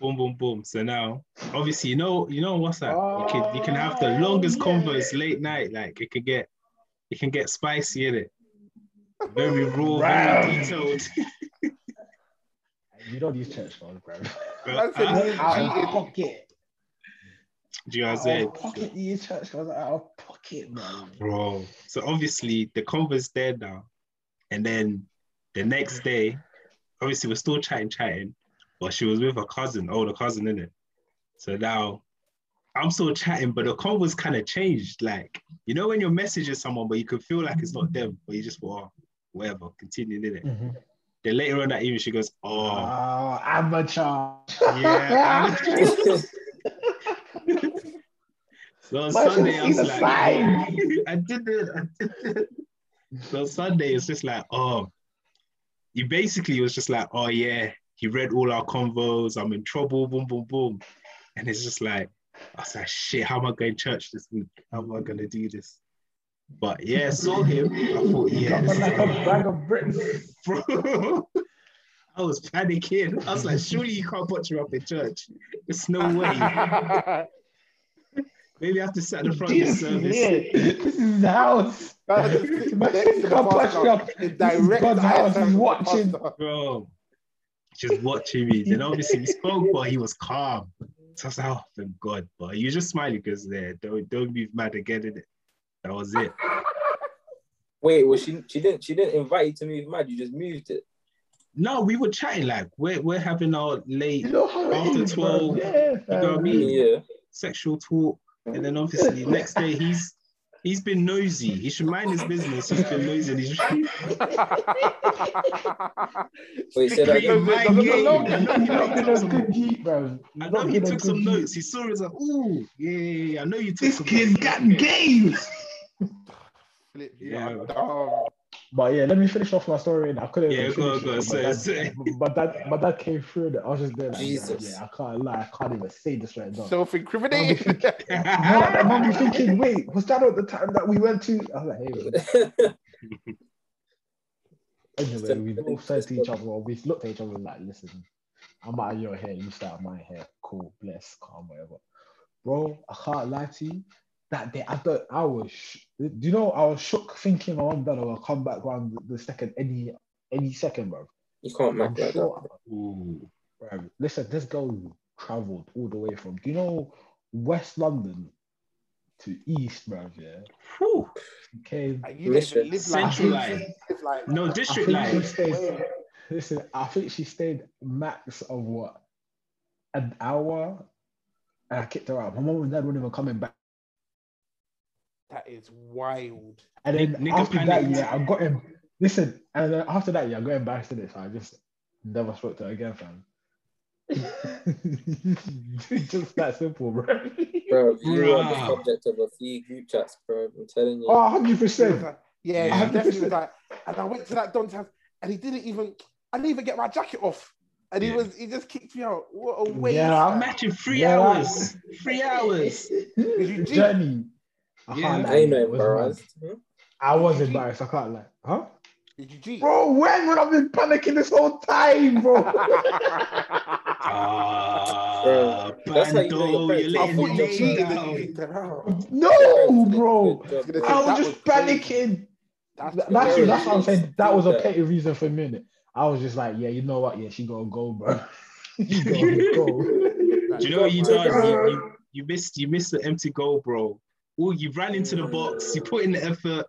boom, boom, boom. So now, obviously, you know, you know what's that? You can you can have the oh, longest converse late night. Like it can get it can get spicy in it. Very raw, very detailed. You know these church girls, bro. Man said Huh? he's Out of cheating. pocket. Do you know what I'm saying? pocket these church girls are out of pocket, man. Bro. So obviously the convo's there now. And then the next day, obviously we're still chatting, chatting, but she was with her cousin, older cousin, in it. So now I'm still chatting, but the convo's kind of changed. Like, you know, when you're messaging someone, but you can feel like it's not them, but you just want oh, whatever, continue in it. Mhm. Then later on that evening, she goes, Oh, Oh, amateur. yeah. so on Sunday, I was like. I did it. I did it. So Sunday, it's just like, oh, he basically was just like, oh yeah, he read all our convos. I'm in trouble. Boom, boom, boom. And it's just like, I was like, shit, how am I going to church this week? How am I going to do this? But yeah, saw him. I thought, Dropping like a bag of bricks. bro. I was panicking. I was like, surely you can't put you up in church. There's no way. Maybe I have to sit at the front of the This is service. it. This is his house. Man, Man, next to the can't pastor, touch me up. in This is direct God's house. contact He's watching. pastor. bro, just watching me. Then obviously we spoke, but he was calm. So I was like, oh, thank God. But you just smiling because there, don't don't be mad again. In it. That was it. Wait, well, she she didn't she didn't invite you to move mad. You just moved it. No, we were chatting like we're we're having our late You know After is, bro. 12, Yeah, know what I mean? Yeah. sexual talk, and then obviously next day he's he's been nosy. He should mind his business. He's been nosy. And he's Wait, say that my game. I know he took some- good heat, bro. I You're know not he in a took good some heat. notes. He saw it as like, ooh, yeah, yeah, yeah. I know you took This some kid's notes. got games. Flip, Yeah. yeah. Dog. But yeah, let me finish off my story. And I couldn't. Yeah, even go finish go it, say, but say. that- But that, but that came through. That I was just there. Like, Jesus. Yeah, I can't lie. I can't even say this right now. Self-incriminating. You know, like, be thinking, wait, was that at the time that we went to? I was like, hey. Anyway, we both said to each other, well, we looked at each other like, listen, I'm out of your hair, you start my hair. Cool, bless, calm, whatever. Bro, I can't lie to you. That day, I thought I was, sh- do you know, I was shook thinking my mum done will come back around the second, any any second, bro. you can't I'm make like that. sure, Ooh. bro. Listen, this girl traveled all the way from, do you know, West London to East, bro, yeah? Whew. She came you didn't live like Central line. live like No district line. stayed. Listen, I think she stayed max of what an hour, and I kicked her out. My mom and dad weren't even coming back. That is wild. And then Nick- after that, panicked. yeah, I got him. Listen, and then after that, yeah, I got embarrassed in it, so I just never spoke to her again, fam. just that simple, bro. Bro, you are the subject of a few group chats, bro. I'm telling you. Oh, 100 He was percent. like, yeah, Yeah. he definitely was like, and I went to that Don's house, and he didn't even, I didn't even get my jacket off, and he Yeah. was, he just kicked me out. What a waste! Yeah, I'm man. Imagine three Yeah. hours. Three hours. Journey. I Yeah. can't lie, I ain't no it was mad. embarrassed. Hmm? I was embarrassed. I can't lie. Huh? Did you cheat? Bro, when would I've been panicking this whole time, bro? Ah, Bro, that's how you know your you're I thought you name cheated and down. you kicked her out. no, bro. Good job, Gonna bro. I was just was crazy. panicking. That's, That's that's what I'm saying. That was a Yeah. petty reason for a minute. I was just like, yeah, you know what? Yeah, she gotta go, bro. she gotta go. Do you know what you done? You, you, you missed you missed the empty goal, bro. Oh, you ran into the box. You put in the effort.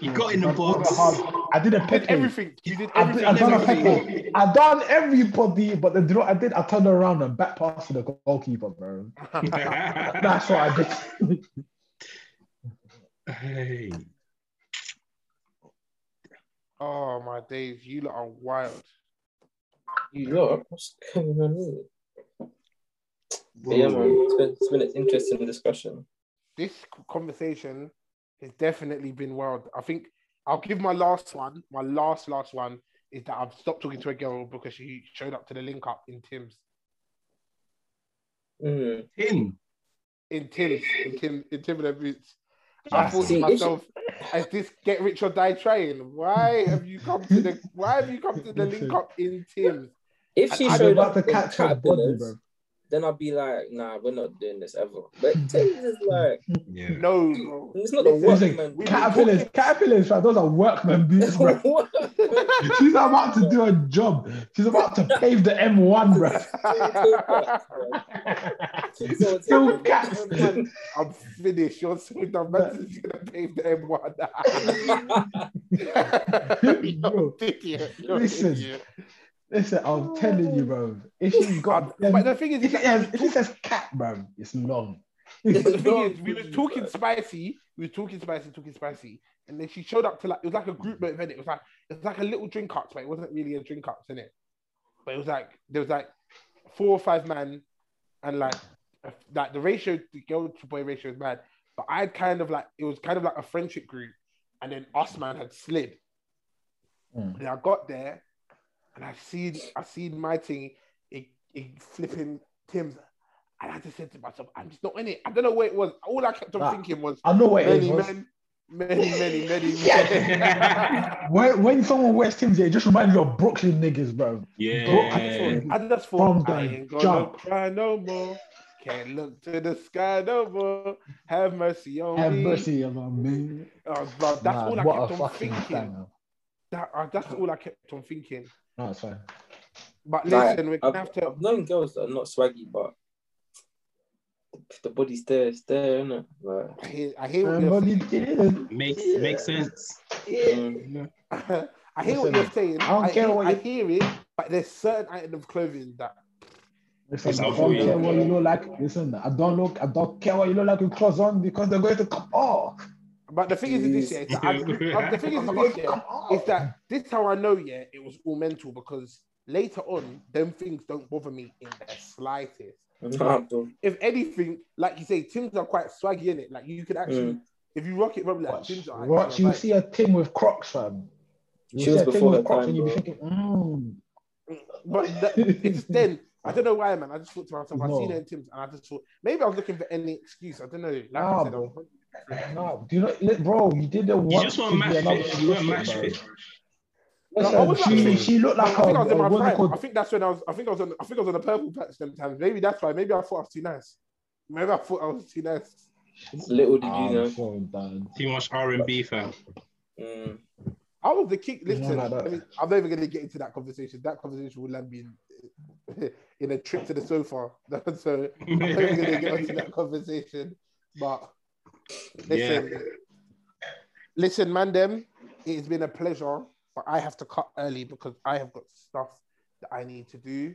You got in the box. I did a You pepe. everything. You did I did, everything. I done a everything. pepe. I done everybody, but the draw I did, I turned around and back pass to the goalkeeper, bro. That's what I did. hey. oh my days, you lot are wild. You lot, what's going on here? Yeah, man, it's been, it's been an interesting discussion. This conversation has definitely been wild. I think I'll give my last one. My last last one is that I've stopped talking to a girl because she showed up to the link up in Tim's. Mm. In. In Tim's, in Tim, in Tim and their boots. I That's thought to myself, "Is this get rich or die trying? Why have you come to the? Why have you come to the link up in Tim's? If she I- I'm showed about up to in catch her body, bro. Then I'll be like, nah, we're not doing this ever. But Tim's is like, Yeah. No, bro. it's not the Listen, workman. we- Caterpillars, caterpillars, fam, those are workman boots, bro. She's about to do a job. She's about to pave the M1, bro. Still Tim- cats. I'm finished. You're so dumb. Man's gonna pave the M1. You're an idiot. You're an Listen. Idiot. Listen, I'm telling you, bro. If she's got, But the thing is, if it, is that- has, if it says cat, bro, it's long. the thing is, we was talking spicy. We was talking spicy, talking spicy, and then she showed up to like it was like a group event. It was like it was like a little drink ups, but it wasn't really a drink ups in it. But it was like there was like four or five men, and like like the ratio, the girl to boy ratio is mad. But I had kind of like it was kind of like a friendship group, and then us man had slid. Mm. And I got there, and I seen I seen my thing, it, it flipping Tim's, and I just said to myself, I'm just not in it. I don't know where it was. All I kept on Ah, thinking was I know what it many men, many, many, many men. When, when someone wears Tim's, it just reminds me of Brooklyn niggas, bro. Yeah. I just thought From I the ain't gonna jump. cry no more. Can't look to the sky no more. Have mercy on Have me. mercy on me. Oh, bro, that's Nah, all I what kept a on fucking thinking. banger. That, uh, that's all I kept on thinking. No, it's fine. But Like, listen, we're I've, gonna have to. I've known girls that are not swaggy, but the body's there, it's there, isn't it? Like, I hear, I hear what you're saying. it didn't. Makes makes sense. mm, I hear what you're saying. I don't I, care hear, what I you- hear it, but there's certain items of clothing that Listen, It's I not for don't you. care what you look like. Listen, I don't look. I don't care what you look like with clothes on because they're going to come off. But the thing is, this year, is that I, I- the thing is, this year, is that this is how I know, yeah, it was all mental because later on, them things don't bother me in the slightest. nah. If anything, like you say, Tim's are quite swaggy in it. Like you could actually, Mm. if you rock it, probably like Watch, Tim's are. watch you like- see a Tim with Crocs, fam. You She see was a Tim before with her Crocs time, and you be thinking, mm. But that, it's then. I don't know why, man. I just thought to myself, I No. seen it in Tim's, and I just thought maybe I was looking for any excuse. I don't know. Like Nah, I said, I was- No, do you know, li- bro? You didn't want. You just want match fit. You want match fit. Listen, No, I was she, actually- she looked I like think a, I was in my a what's it prime. called? I think that's when I was. I think I was on. I think I was on the purple patch them times. Maybe that's why. Maybe I thought I was too nice. Maybe I thought I was too nice. Little did you I'm know. so done. Too much R and B, fam. Mm. I was the kick. You Listen, like. I mean, I'm never going to get into that conversation. That conversation will land me in, in a trip to the sofa. so I'm never going to get into that conversation. But listen, listen, man, them. It has been a pleasure, but I have to cut early because I have got stuff that I need to do.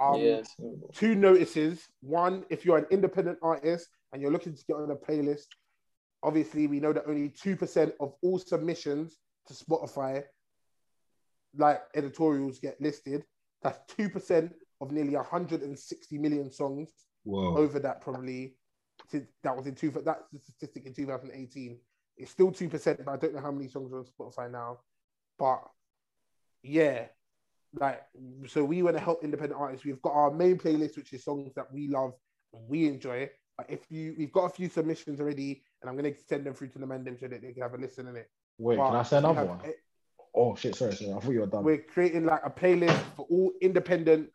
Um, yes. two notices. One, if you're an independent artist and you're looking to get on a playlist, obviously we know that only 2% of all submissions to Spotify, like editorials, get listed. That's 2% of nearly 160 million songs Whoa. over that probably since that was in two that's the statistic in 2018 it's still 2% but i don't know how many songs are on spotify now but yeah like so we want to help independent artists we've got our main playlist which is songs that we love and we enjoy but if you we've got a few submissions already and i'm going to send them through to the mandem so that they can have a listen in it Wait, But can I say another one? Oh shit, sorry, sorry. I thought you were done. we're creating like a playlist for all independent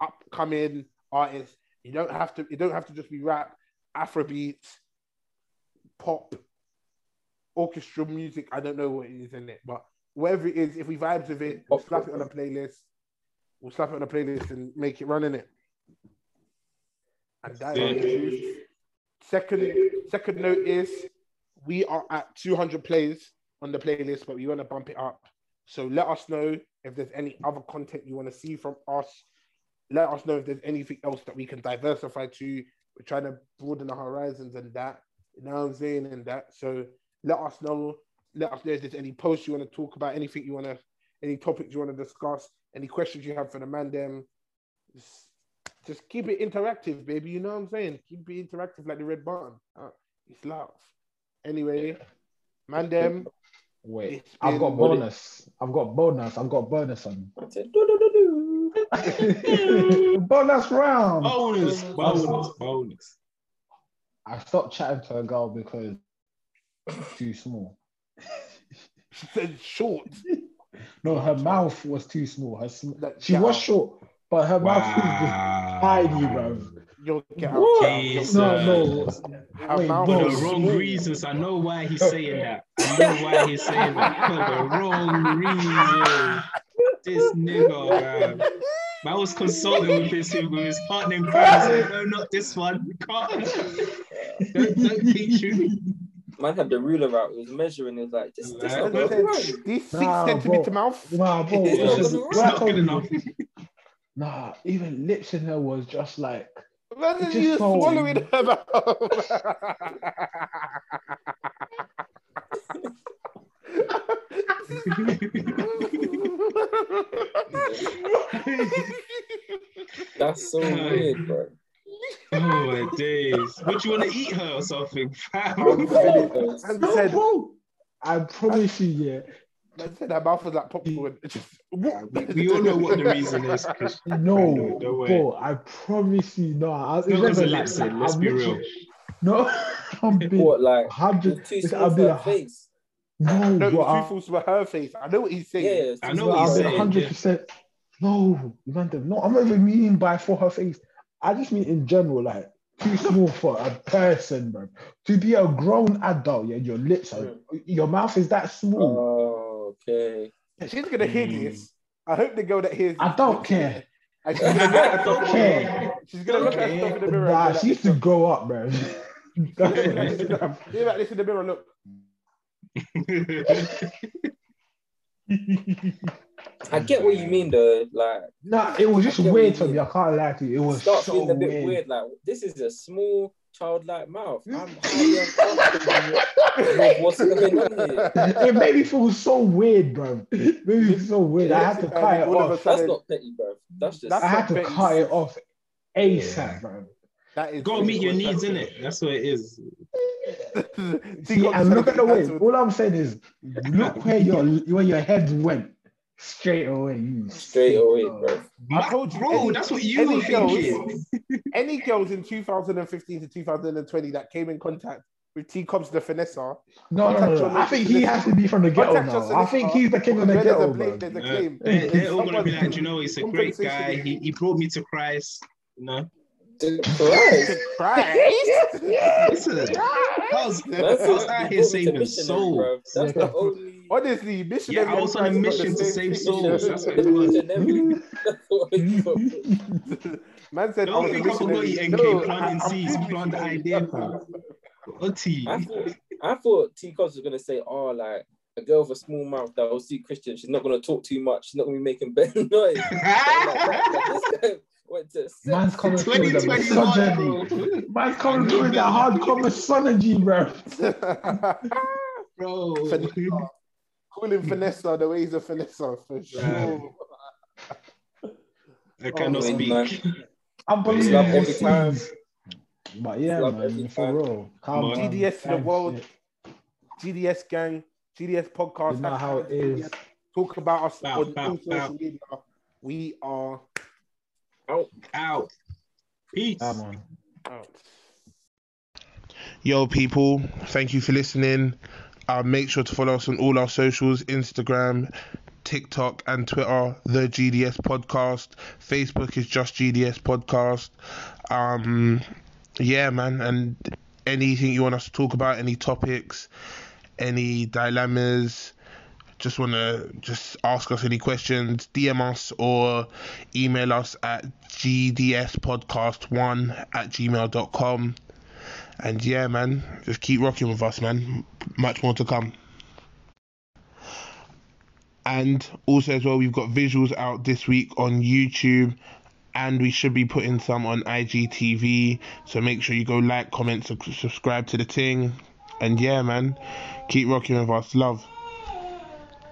upcoming artists. You don't have to. You don't have to just be rap, Afrobeats, pop, orchestral music. I don't know what it is in it, but whatever it is, if we vibes with it, we'll slap it on a playlist. We'll slap it on a playlist and make it run in it. And that is. Second, second note is we are at 200 plays on the playlist, but we want to bump it up. So let us know if there's any other content you want to see from us. Let us know if there's anything else that we can diversify to. We're trying to broaden the horizons and that. You know what I'm saying? And that. So let us know. Let us know if there's any posts you want to talk about, anything you want to, any topics you want to discuss, any questions you have for the man. Them. Just, just keep it interactive, baby. You know what I'm saying? Keep it interactive like the red button. Uh, it's love. Anyway, man. Them. Wait, I've got bonus. I've got bonus. I've got bonus on. bonus round. Bonus, bonus, bonus. I stopped chatting to a girl because too small. She said short. No, her mouth was too small. Her sm- That- she yeah. was short, but her mouth is just Wow. tiny, bro. You'll get out. What? Jesus. No, no. Her Wait, mouth For the wrong small. reasons. I know why he's saying that. I know why he's saying that. For the wrong reason. This nigga, man. I was consulting with his with his partner in crime. He no, not this one. We can't. don't, don't teach you. Man had the ruler out. He was measuring. He was like, this, this Right. not As gonna I be said, right. These six Nah, centimeter bro. mouth. Nah, bro. Yeah, it's it's just, not what I Not good enough. Nah, even lips in her was just like Imagine just you so- swallowing her mouth. That's so weird, bro. Oh my days. Would you want to eat her or something, I'm fam? finished. And said. I promise you, yeah. man said her mouth was like popcorn. It Just, what? we, we all know what the reason is. No, don't bro. I promise you, no. I was Not because never of like lips that. in, let's I'm be literally- real. No, I'm being What, like, hundred. it's too listen, small I'm for being her a- face? No, No, bro. it's I- too false for her face. I know what he's Yeah, saying. it's I too know small what I'm he's for being her saying. hundred face. percent. No, man, no. I'm not even meaning by for her face. I just mean in general, like too small for a person, bro. To be a grown adult, yeah, your lips are, your mouth is that small. Oh, okay. She's gonna hear Mm. this. I hope the girl that hears. I don't care. it, And she's gonna look at herself in the care. mirror. She's gonna look at herself in the mirror. Nah, and she be used to grow up, bro. That's what it is. Hear like this in the mirror. Look. I get what you mean, though. Like, Nah, it was just I get what weird you to me. I can't lie to you. It it was starts so feeling a bit weird. weird. Like, this is a small, childlike mouth. I'm highly what's going on here. It made me feel so weird, bro. It made me feel so weird. I had to And cut it all of a off. That's not petty, bro. That's just. That's I had to not cut it off ASAP, Yeah. bro. That is Gotta meet your needs, in it. That's what it is. See, and look at the way. All I'm saying is, look where your where your head went straight away. You Straight away, bro. bro. I told you, bro, any- that's what you any were girls- thinking. Any girls in 2015 to 2020 that came in contact with T Cobbs the Finesser, No, no, no, no. I think he has to be from the ghetto Contact your now. I think he's the king of the there's a ghetto, bro. there's a claim. they- they're all gonna be like, you know, he's a great guy. He, he brought me to Christ. You know, Dude, Christ. Christ. listen, I was, I That's was it. out You here brought me to saving missionary, souls. bro. That's the only. Honestly, missionary. Yeah, I was on a mission to save souls. That's what it was. Missionary. That's what it was. Man said, Don't I was a think I forgot missionary. you, NK, planting I'm seeds, still plant the missionary. idea, fam. Auntie. I thought, I thought T Cos was gonna say, "Oh, like a girl with a small mouth that will see Christian. She's not gonna talk too much. She's not gonna be making bad noise." Like, like, this guy went to Man's coming through with the 2021, misogyny. bro. Man's coming through with the hardcore misogyny, bro. Bro. Finessa. Call him Finessa the way he's a Vanessa for sure. I cannot Oh, speak. man. Unbelievable Love every time. scenes. But yeah, Love man, for real. Come on, GDS to the world. yeah. GDS gang, GDS podcast. You know how it is. Talk about us Bow, on bow, all social bow. media. We are Out. Peace. Come on. out. Yo, people, thank you for listening. Uh, make sure to follow us on all our socials Instagram, TikTok, and Twitter, The GDS Podcast. Facebook is just GDS Podcast. Um, yeah, man. And anything you want us to talk about, any topics, any dilemmas, just want to just ask us any questions, DM us or email us at gdspodcast1 at gmail.com. And yeah, man, just keep rocking with us, man. Much more to come. And also, as well, we've got visuals out this week on YouTube, and we should be putting some on IGTV. So make sure you go like, comment, sub- subscribe to the thing. And yeah, man, keep rocking with us. Love.